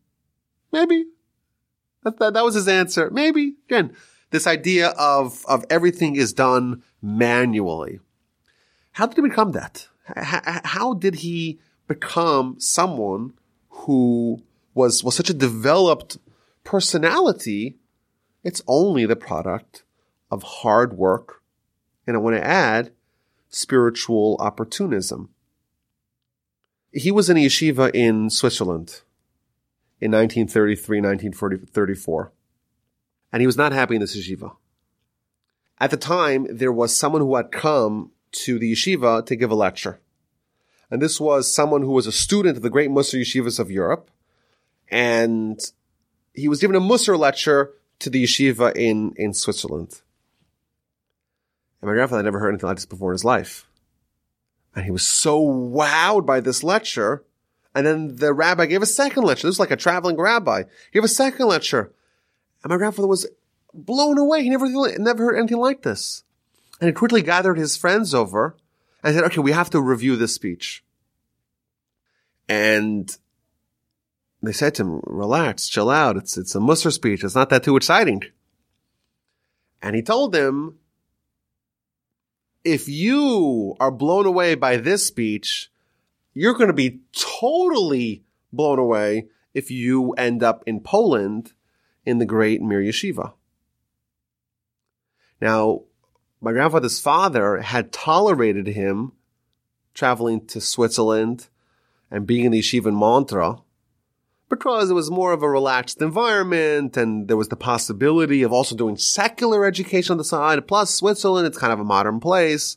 Maybe. That, that, that was his answer. Maybe. Again, this idea of, of everything is done manually. How did he become that? How, how did he become someone who was, was such a developed personality? It's only the product of hard work. And I want to add spiritual opportunism. He was in a yeshiva in Switzerland in 1933, 1934. And he was not happy in this yeshiva. At the time, there was someone who had come to the yeshiva to give a lecture. And this was someone who was a student of the great Musar yeshivas of Europe. And he was given a Musar lecture to the yeshiva in, in Switzerland. And my grandfather had never heard anything like this before in his life. And he was so wowed by this lecture. And then the rabbi gave a second lecture. This was like a traveling rabbi. He gave a second lecture. And my grandfather was blown away. He never, never heard anything like this. And he quickly gathered his friends over and said, okay, we have to review this speech. And they said to him, relax, chill out. It's, it's a Musar speech. It's not that too exciting. And he told them if you are blown away by this speech, you're going to be totally blown away if you end up in Poland in the great Mir Yeshiva. Now, my grandfather's father had tolerated him traveling to Switzerland and being in the yeshiva in Montreux because it was more of a relaxed environment and there was the possibility of also doing secular education on the side. Plus Switzerland, it's kind of a modern place.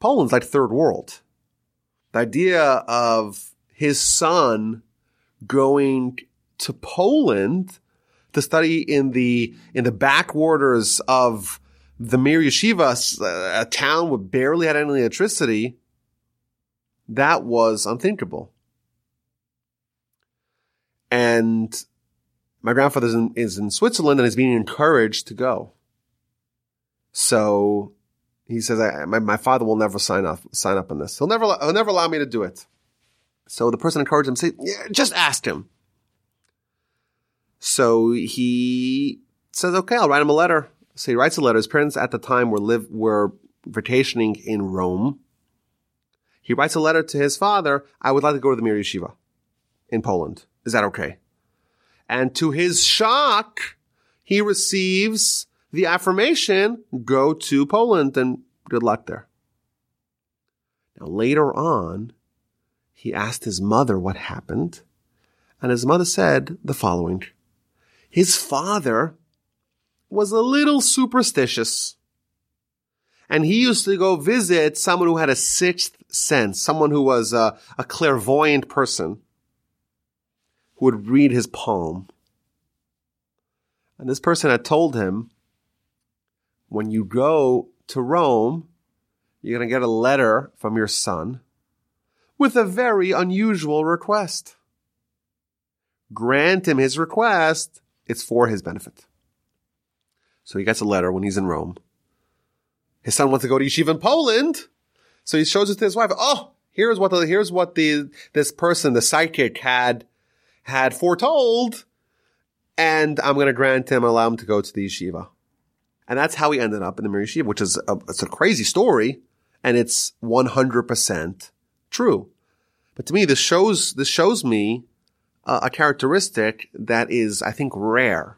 Poland's like third world. The idea of his son going to Poland to study in the, in the backwaters of the Mir Yeshiva, a town with barely had any electricity, that was unthinkable. And my grandfather is in, is in Switzerland and is being encouraged to go. So he says, I, my, my father will never sign up, sign up on this. He'll never, he'll never allow me to do it. So the person encouraged him, say, yeah, just ask him. So he says, okay, I'll write him a letter. So he writes a letter. His parents at the time were live, were vacationing in Rome. He writes a letter to his father. I would like to go to the Mir Yeshiva in Poland. Is that okay? And to his shock, he receives the affirmation, go to Poland and good luck there. Now later on, he asked his mother what happened, and his mother said the following. His father was a little superstitious. And he used to go visit someone who had a sixth sense, someone who was a, a clairvoyant person who would read his palm. And this person had told him, when you go to Rome, you're going to get a letter from your son with a very unusual request. Grant him his request. It's for his benefit. So he gets a letter when he's in Rome. His son wants to go to yeshiva in Poland. So he shows it to his wife. Oh, here's what the, here's what the, this person, the psychic had had foretold, and I'm going to grant him, allow him to go to the yeshiva. And that's how he ended up in the Mir Yeshiva, which is a, it's a crazy story, and it's 100% true. But to me, this shows, this shows me a, a characteristic that is, I think, rare.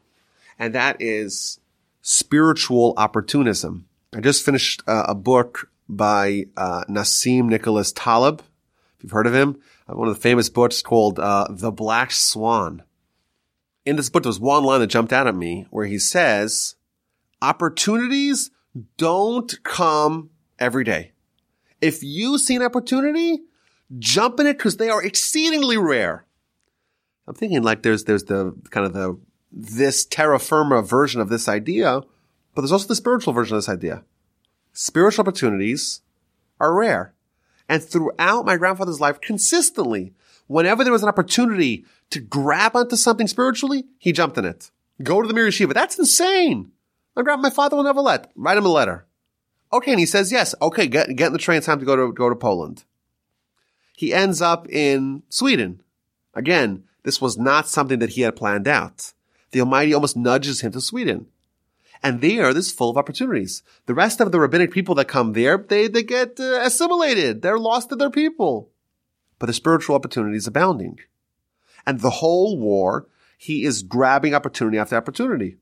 And that is spiritual opportunism. I just finished uh, a book by uh, Nassim Nicholas Taleb. If you've heard of him, uh, one of the famous books called uh, The Black Swan. In this book, there was one line that jumped out at me where he says, opportunities don't come every day. If you see an opportunity, jump in it because they are exceedingly rare. I'm thinking like there's, there's the kind of the, this terra firma version of this idea, but there's also the spiritual version of this idea. Spiritual opportunities are rare. And throughout my grandfather's life, consistently, whenever there was an opportunity to grab onto something spiritually, he jumped in it. Go to the Mir Yeshiva. That's insane. My grandma, my father will never let. Write him a letter. Okay. And he says, yes. Okay. Get, get in the train. It's time to go to, go to Poland. He ends up in Sweden. Again, this was not something that he had planned out. The Almighty almost nudges him to Sweden. And there, this is full of opportunities. The rest of the rabbinic people that come there, they, they get uh, assimilated. They're lost to their people. But the spiritual opportunity is abounding. And the whole war, he is grabbing opportunity after opportunity.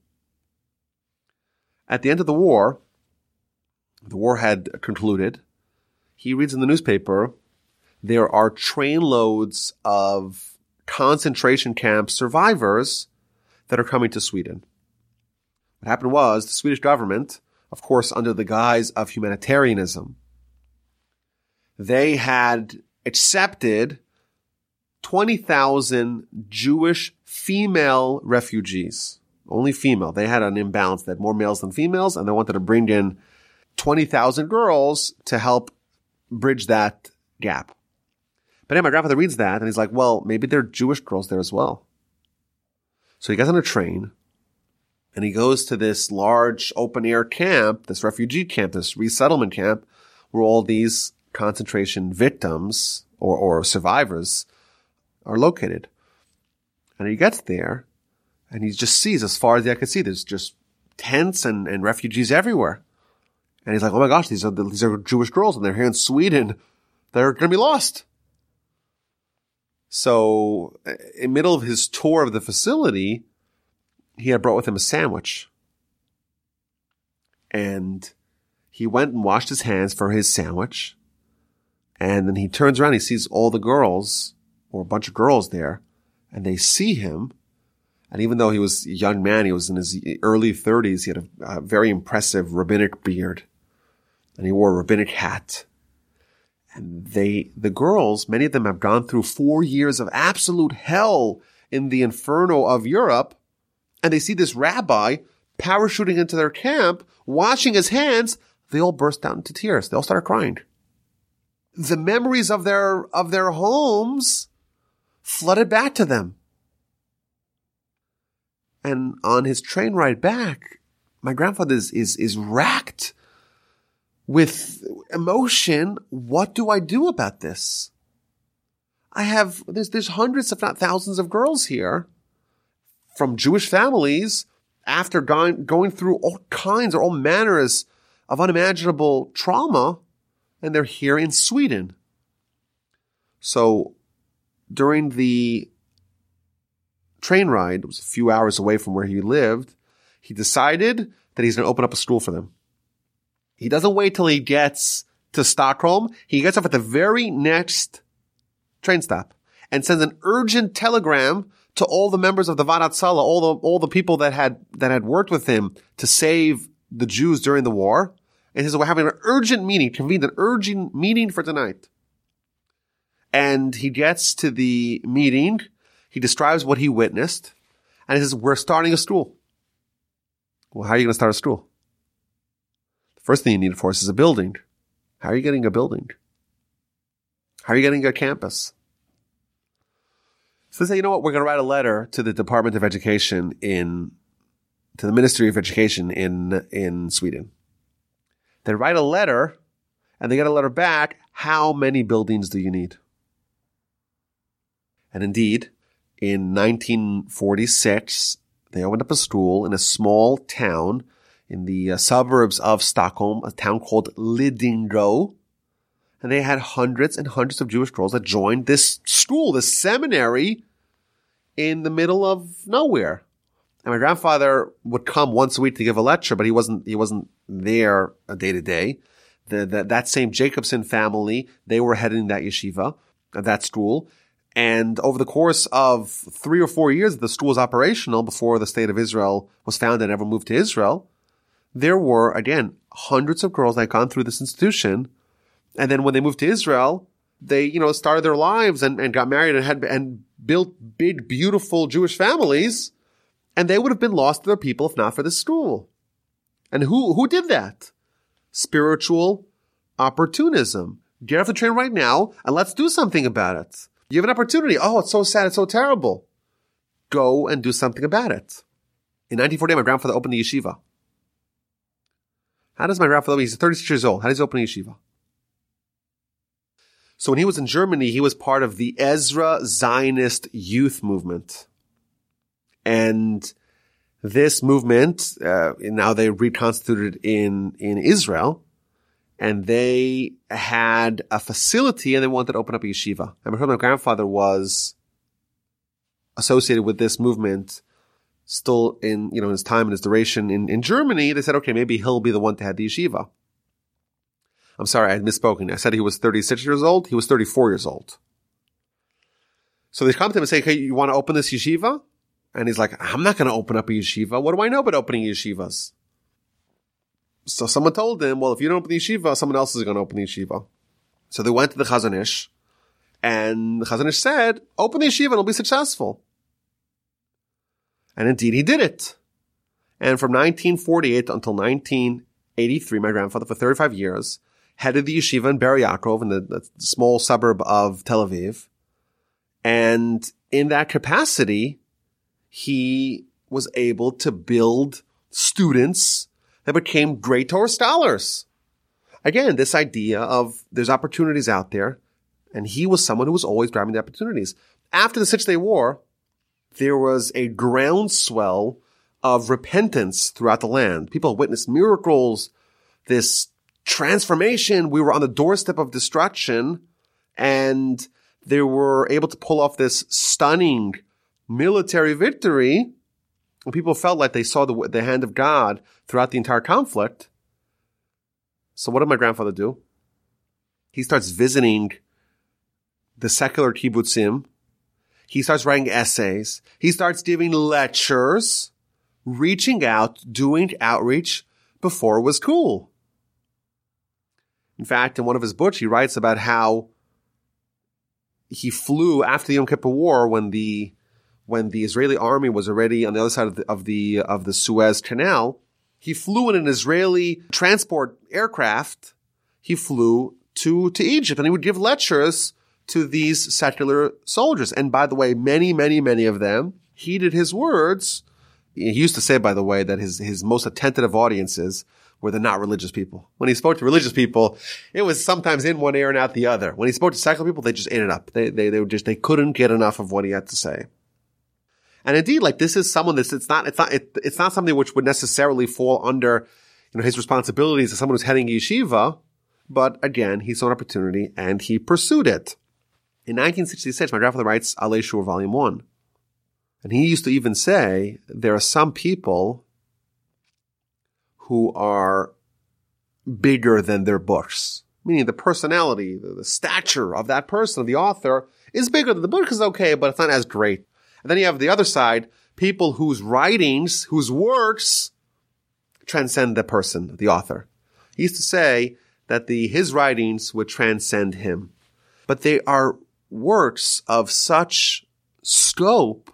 At the end of the war, the war had concluded. He reads in the newspaper, there are trainloads of concentration camp survivors that are coming to Sweden. What happened was the Swedish government, of course, under the guise of humanitarianism, they had accepted 20,000 Jewish female refugees. Only female. They had an imbalance. Had more males than females, and they wanted to bring in 20,000 girls to help bridge that gap. But anyway, my grandfather reads that, and he's like, well, maybe there are Jewish girls there as well. So he gets on a train, and he goes to this large open air camp, this refugee camp, this resettlement camp, where all these concentration victims or, or survivors are located. And he gets there and he just sees as far as eye can see, there's just tents and, and refugees everywhere. And he's like, oh my gosh, these are, the, these are Jewish girls and they're here in Sweden. They're going to be lost. So uh, in middle of his tour of the facility, he had brought with him a sandwich. And he went and washed his hands for his sandwich. And then he turns around, he sees all the girls, or a bunch of girls there, and they see him. And even though he was a young man, he was in his early 30s, he had a, a very impressive rabbinic beard. And he wore a rabbinic hat. They, the girls, many of them have gone through four years of absolute hell in the inferno of Europe and they see this rabbi parachuting into their camp, washing his hands, they all burst out into tears. They all started crying. The memories of their, of their homes flooded back to them. And on his train ride back, my grandfather is, is, is racked with emotion. What do I do about this? I have, there's, there's hundreds, if not thousands of girls here from Jewish families after going, going through all kinds or all manners of unimaginable trauma, and they're here in Sweden. So during the train ride, it was a few hours away from where he lived, he decided that he's going to open up a school for them. He doesn't wait till he gets to Stockholm. He gets off at the very next train stop and sends an urgent telegram to all the members of the Vaad Hatzalah, all the, all the people that had, that had worked with him to save the Jews during the war. And he says, we're having an urgent meeting, convened an urgent meeting for tonight. And he gets to the meeting. He describes what he witnessed. And he says, we're starting a school. Well, how are you going to start a school? First thing you need, of course, is a building. How are you getting a building? How are you getting a campus? So they say, you know what? We're going to write a letter to the Department of Education in, to the Ministry of Education in, in Sweden. They write a letter and they get a letter back. How many buildings do you need? And indeed, in 1946, they opened up a school in a small town in the uh, suburbs of Stockholm, a town called Lidingö and they had hundreds and hundreds of Jewish girls that joined this school, this seminary in the middle of nowhere. And my grandfather would come once a week to give a lecture, but he wasn't, he wasn't there day to day. The, the, that same Jacobson family, they were heading that yeshiva, uh, that school. And over the course of three or four years, the school was operational before the state of Israel was founded and everyone moved to Israel. There were, again, hundreds of girls that had gone through this institution. And then when they moved to Israel, they, you know, started their lives and, and got married and had, and built big, beautiful Jewish families. And they would have been lost to their people if not for this school. And who, who did that? Spiritual opportunism. Get off the train right now and let's do something about it. You have an opportunity. Oh, it's so sad. It's so terrible. Go and do something about it. In 1940, my grandfather opened the yeshiva. How does my grandfather, he's 36 years old. How does he open a yeshiva? So when he was in Germany, he was part of the Ezra Zionist youth movement. And this movement, uh, now they reconstituted in, in Israel and they had a facility and they wanted to open up a yeshiva. I remember my grandfather was associated with this movement still in, you know, his time and his duration in, in Germany. They said, okay, maybe he'll be the one to head the yeshiva. I'm sorry, I had misspoken. I said he was 36 years old. He was 34 years old. So they come to him and say, okay, you want to open this yeshiva? And he's like, I'm not going to open up a yeshiva. What do I know about opening yeshivas? So someone told him, well, if you don't open the yeshiva, someone else is going to open the yeshiva. So they went to the Chazon Ish and the Chazon Ish said, open the yeshiva and it'll be successful. And indeed he did it. And from 1948 until 1983, my grandfather for 35 years headed the yeshiva in Be'er Yaakov in the, the small suburb of Tel Aviv. And in that capacity, he was able to build students that became great Torah scholars. Again, this idea of there's opportunities out there, and he was someone who was always grabbing the opportunities. After the Six Day War, there was a groundswell of repentance throughout the land. People witnessed miracles, this transformation. We were on the doorstep of destruction and they were able to pull off this stunning military victory. And people felt like they saw the, the hand of God throughout the entire conflict. So what did my grandfather do? He starts visiting the secular kibbutzim. He starts writing essays. He starts giving lectures, reaching out, doing outreach before it was cool. In fact, in one of his books, he writes about how he flew after the Yom Kippur War when the when the Israeli army was already on the other side of the of the, of the Suez Canal. He flew in an Israeli transport aircraft. He flew to to Egypt, and he would give lectures to these secular soldiers. And by the way, many, many, many of them heeded his words. He used to say, by the way, that his his most attentive audiences were the not religious people. When he spoke to religious people, it was sometimes in one ear and out the other. When he spoke to secular people, they just ate it up. They, they, they just, they couldn't get enough of what he had to say. And indeed, like this is someone that's, it's not, it's not, it, it's not something which would necessarily fall under, you know, his responsibilities as someone who's heading yeshiva. But again, he saw an opportunity and he pursued it. In 1966, my grandfather writes Alei Shur Volume 1. And he used to even say, there are some people who are bigger than their books. Meaning the personality, the, the stature of that person, of the author, is bigger than the book is okay, but it's not as great. And then you have the other side, people whose writings, whose works transcend the person, the author. He used to say that the, his writings would transcend him. But they are works of such scope,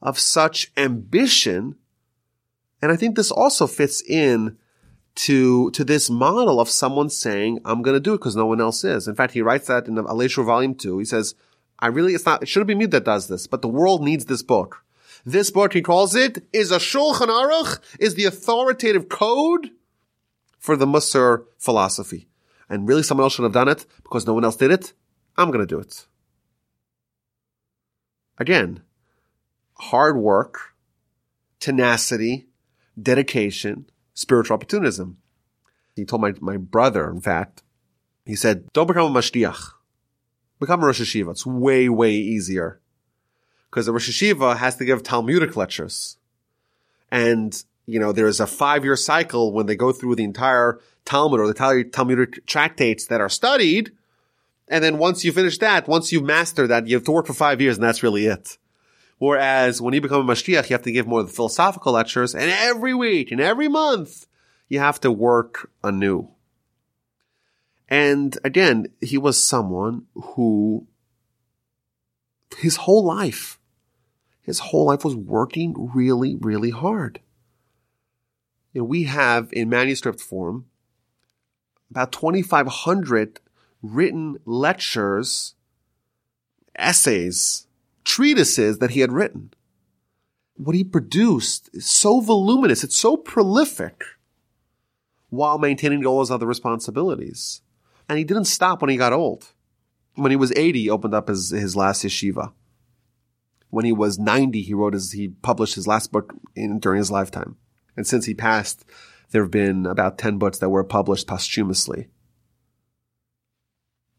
of such ambition, and I think this also fits in to, to this model of someone saying, I'm going to do it because no one else is. In fact, he writes that in the Alei volume two. He says, I really, it's not, it shouldn't be me that does this, but the world needs this book. This book, he calls it, is a Shulchan Aruch, is the authoritative code for the Musar philosophy. And really someone else should have done it because no one else did it. I'm going to do it. Again, hard work, tenacity, dedication, spiritual opportunism. He told my, my brother, in fact, he said, don't become a mashgiach. Become a Rosh Yeshiva. It's way, way easier. Because the Rosh Yeshiva has to give Talmudic lectures. And, you know, there's a five year cycle when they go through the entire Talmud or the Talmudic tractates that are studied. And then once you finish that, once you master that, you have to work for five years and that's really it. Whereas when you become a mashgiach, you have to give more of the philosophical lectures, and every week and every month, you have to work anew. And again, he was someone who his whole life, his whole life was working really, really hard. You know, we have in manuscript form about 2,500 written lectures, essays, treatises that he had written. What he produced is so voluminous, it's so prolific while maintaining all his other responsibilities. And he didn't stop when he got old. When he was 80, he opened up his, his last yeshiva. When he was 90, he wrote his, he published his last book in, during his lifetime. And since he passed, there have been about 10 books that were published posthumously.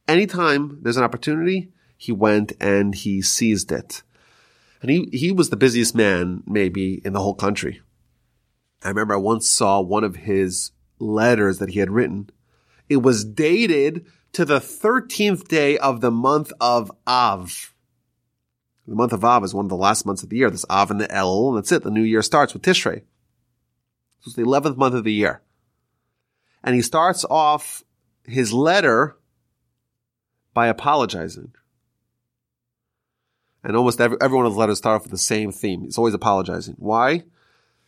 Anytime there's an opportunity, he went and he seized it. And he, he was the busiest man maybe in the whole country. I remember I once saw one of his letters that he had written. It was dated to the 13th day of the month of Av. The month of Av is one of the last months of the year. This Av and the Elul, and that's it. The new year starts with Tishrei. So it's the 11th month of the year. And he starts off his letter by apologizing. And almost every, every one of the letters start off with the same theme. It's always apologizing. Why?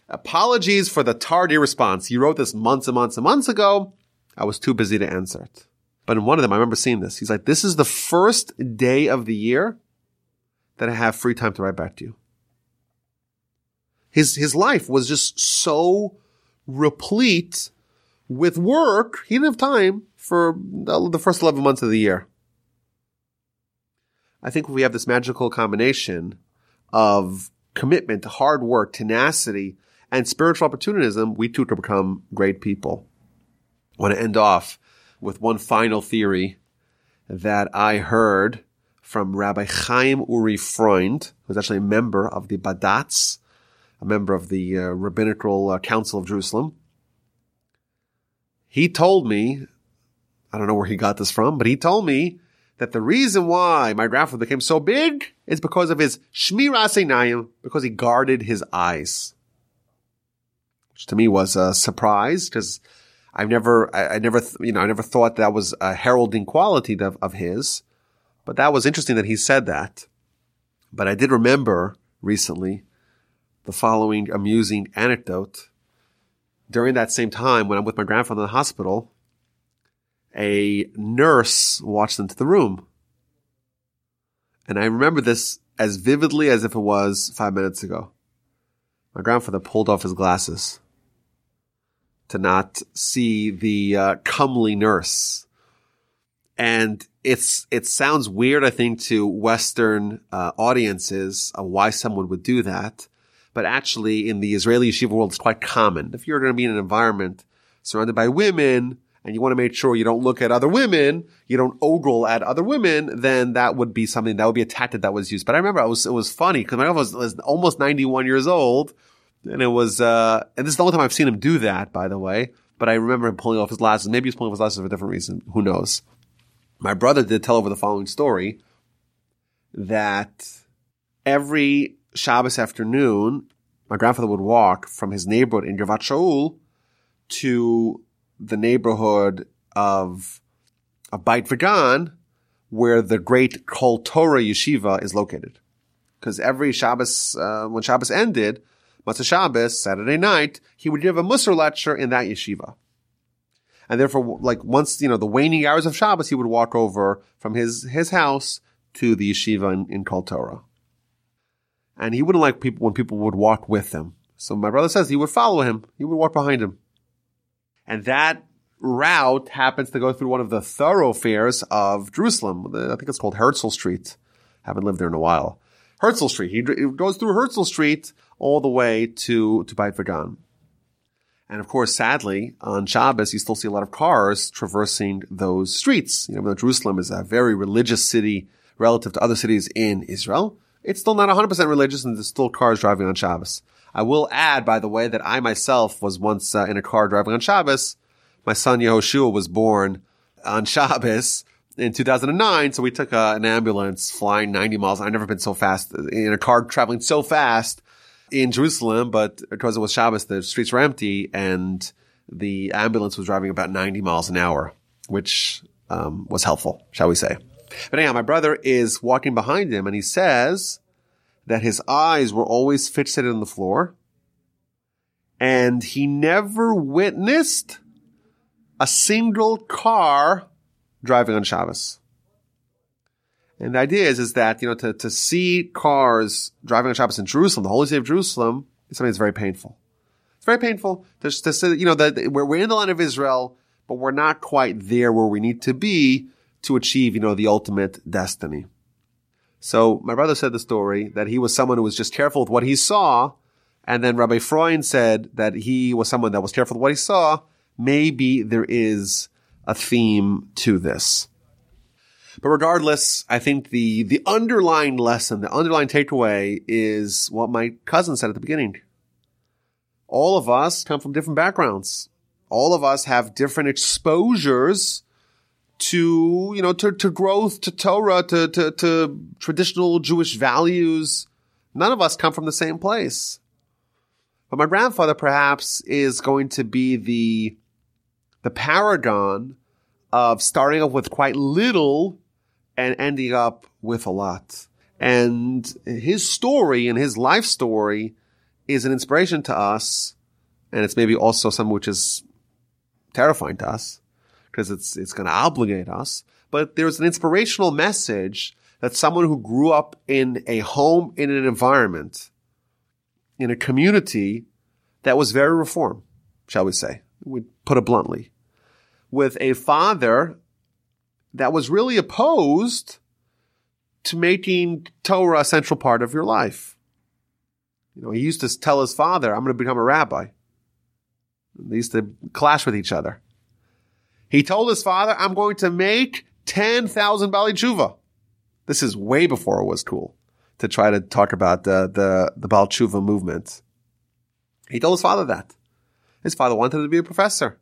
Apologies for the tardy response. You wrote this months and months and months ago. I was too busy to answer it. But in one of them, I remember seeing this. He's like, this is the first day of the year that I have free time to write back to you. His, his life was just so replete with work. He didn't have time for the first 11 months of the year. I think if we have this magical combination of commitment, hard work, tenacity, and spiritual opportunism, we too can become great people. I want to end off with one final theory that I heard from Rabbi Chaim Uri Freund, who's actually a member of the Badatz, a member of the uh, Rabbinical uh, Council of Jerusalem. He told me, I don't know where he got this from, but he told me that the reason why my grandfather became so big is because of his shmiras einayim, because he guarded his eyes. Which to me was a surprise because I've never, I, I, never, you know, I never thought that was a heralding quality of, of his. But that was interesting that he said that. But I did remember recently the following amusing anecdote. During that same time, when I'm with my grandfather in the hospital, a nurse walked into the room. And I remember this as vividly as if it was five minutes ago. My grandfather pulled off his glasses to not see the uh, comely nurse. And it's, it sounds weird, I think, to Western uh, audiences of why someone would do that. But actually, in the Israeli yeshiva world, it's quite common. If you're going to be in an environment surrounded by women, and you want to make sure you don't look at other women, you don't ogle at other women, then that would be something that would be a tactic that was used. But I remember it was, it was funny because my grandpa was, was, almost 91 years old and it was, uh, and this is the only time I've seen him do that, by the way. But I remember him pulling off his glasses. Maybe he's pulling off his glasses for a different reason. Who knows? My brother did tell over the following story that every Shabbos afternoon, my grandfather would walk from his neighborhood in Givat Shaul to the neighborhood of, a Beit Vegan, where the great Kol Torah yeshiva is located. Because every Shabbos, uh, when Shabbos ended, Motzei Shabbos, Saturday night, he would give a Musar lecture in that yeshiva. And therefore, like once, you know, the waning hours of Shabbos, he would walk over from his, his house to the yeshiva in, in Kol Torah. And he wouldn't like people when people would walk with him. So my brother says he would follow him. He would walk behind him. And that route happens to go through one of the thoroughfares of Jerusalem. I think it's called Herzl Street. Haven't lived there in a while. Herzl Street. He goes through Herzl Street all the way to, to Beit Vegan. And of course, sadly, on Shabbos, you still see a lot of cars traversing those streets. You know, Jerusalem is a very religious city relative to other cities in Israel. It's still not 100% religious and there's still cars driving on Shabbos. I will add, by the way, that I myself was once uh, in a car driving on Shabbos. My son Yehoshua was born on Shabbos in 2009. So we took uh, an ambulance flying 90 miles. I've never been so fast in a car traveling so fast in Jerusalem, but because it was Shabbos, the streets were empty and the ambulance was driving about 90 miles an hour, which um, was helpful, shall we say. But anyhow, my brother is walking behind him and he says that his eyes were always fixated on the floor and he never witnessed a single car driving on Shabbos. And the idea is, is that, you know, to, to see cars driving on Shabbos in Jerusalem, the holy city of Jerusalem, is something that's very painful. It's very painful to, to say, you know, that we're, we're in the land of Israel, but we're not quite there where we need to be to achieve, you know, the ultimate destiny. So my brother said the story that he was someone who was just careful with what he saw. And then Rabbi Freund said that he was someone that was careful with what he saw. Maybe there is a theme to this. But regardless, I think the, the underlying lesson, the underlying takeaway is what my cousin said at the beginning. All of us come from different backgrounds. All of us have different exposures to, you know, to, to growth, to Torah, to, to, to traditional Jewish values. None of us come from the same place. But my grandfather perhaps is going to be the, the paragon of starting off with quite little and ending up with a lot. And his story and his life story is an inspiration to us. And it's maybe also something which is terrifying to us because it's, it's going to obligate us. But there's an inspirational message that someone who grew up in a home, in an environment, in a community that was very reform, shall we say, we put it bluntly, with a father that was really opposed to making Torah a central part of your life. You know, he used to tell his father, I'm going to become a rabbi. They used to clash with each other. He told his father, I'm going to make 10,000 Baalei Tshuva. This is way before it was cool to try to talk about uh, the, the, the Baal Tshuva movement. He told his father that. His father wanted him to be a professor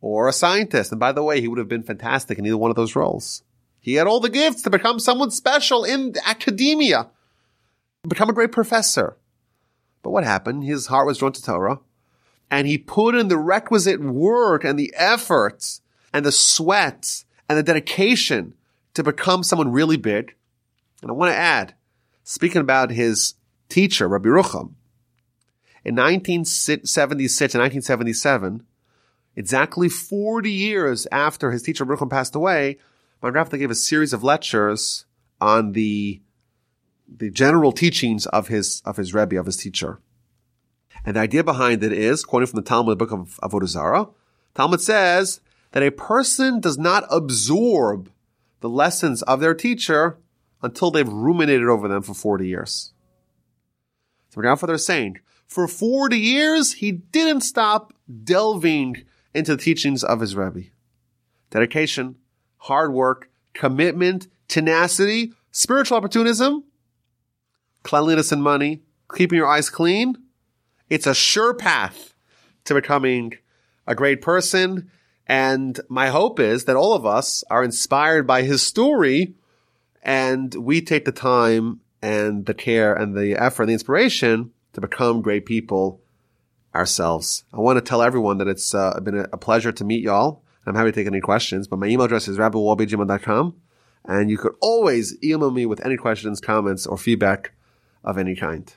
or a scientist. And by the way, he would have been fantastic in either one of those roles. He had all the gifts to become someone special in academia, become a great professor. But what happened? His heart was drawn to Torah and he put in the requisite work and the efforts and the sweat and the dedication to become someone really big. And I want to add, speaking about his teacher, Rabbi Rucham, in 1976 and 1977, Exactly 40 years after his teacher Rucham passed away, my grandfather gave a series of lectures on the, the general teachings of his, of his Rebbe, of his teacher. And the idea behind it is, quoting from the Talmud, the book of Avodah Zarah, Talmud says that a person does not absorb the lessons of their teacher until they've ruminated over them for 40 years. So my grandfather is saying, for 40 years, he didn't stop delving into the teachings of his Rebbe. Dedication, hard work, commitment, tenacity, spiritual opportunism, cleanliness and money, keeping your eyes clean. It's a sure path to becoming a great person. And my hope is that all of us are inspired by his story and we take the time and the care and the effort and the inspiration to become great people ourselves. I want to tell everyone that it's uh, been a, pleasure to meet y'all. I'm happy to take any questions, but my email address is rabbiwolbe@gmail.com, and you could always email me with any questions, comments, or feedback of any kind.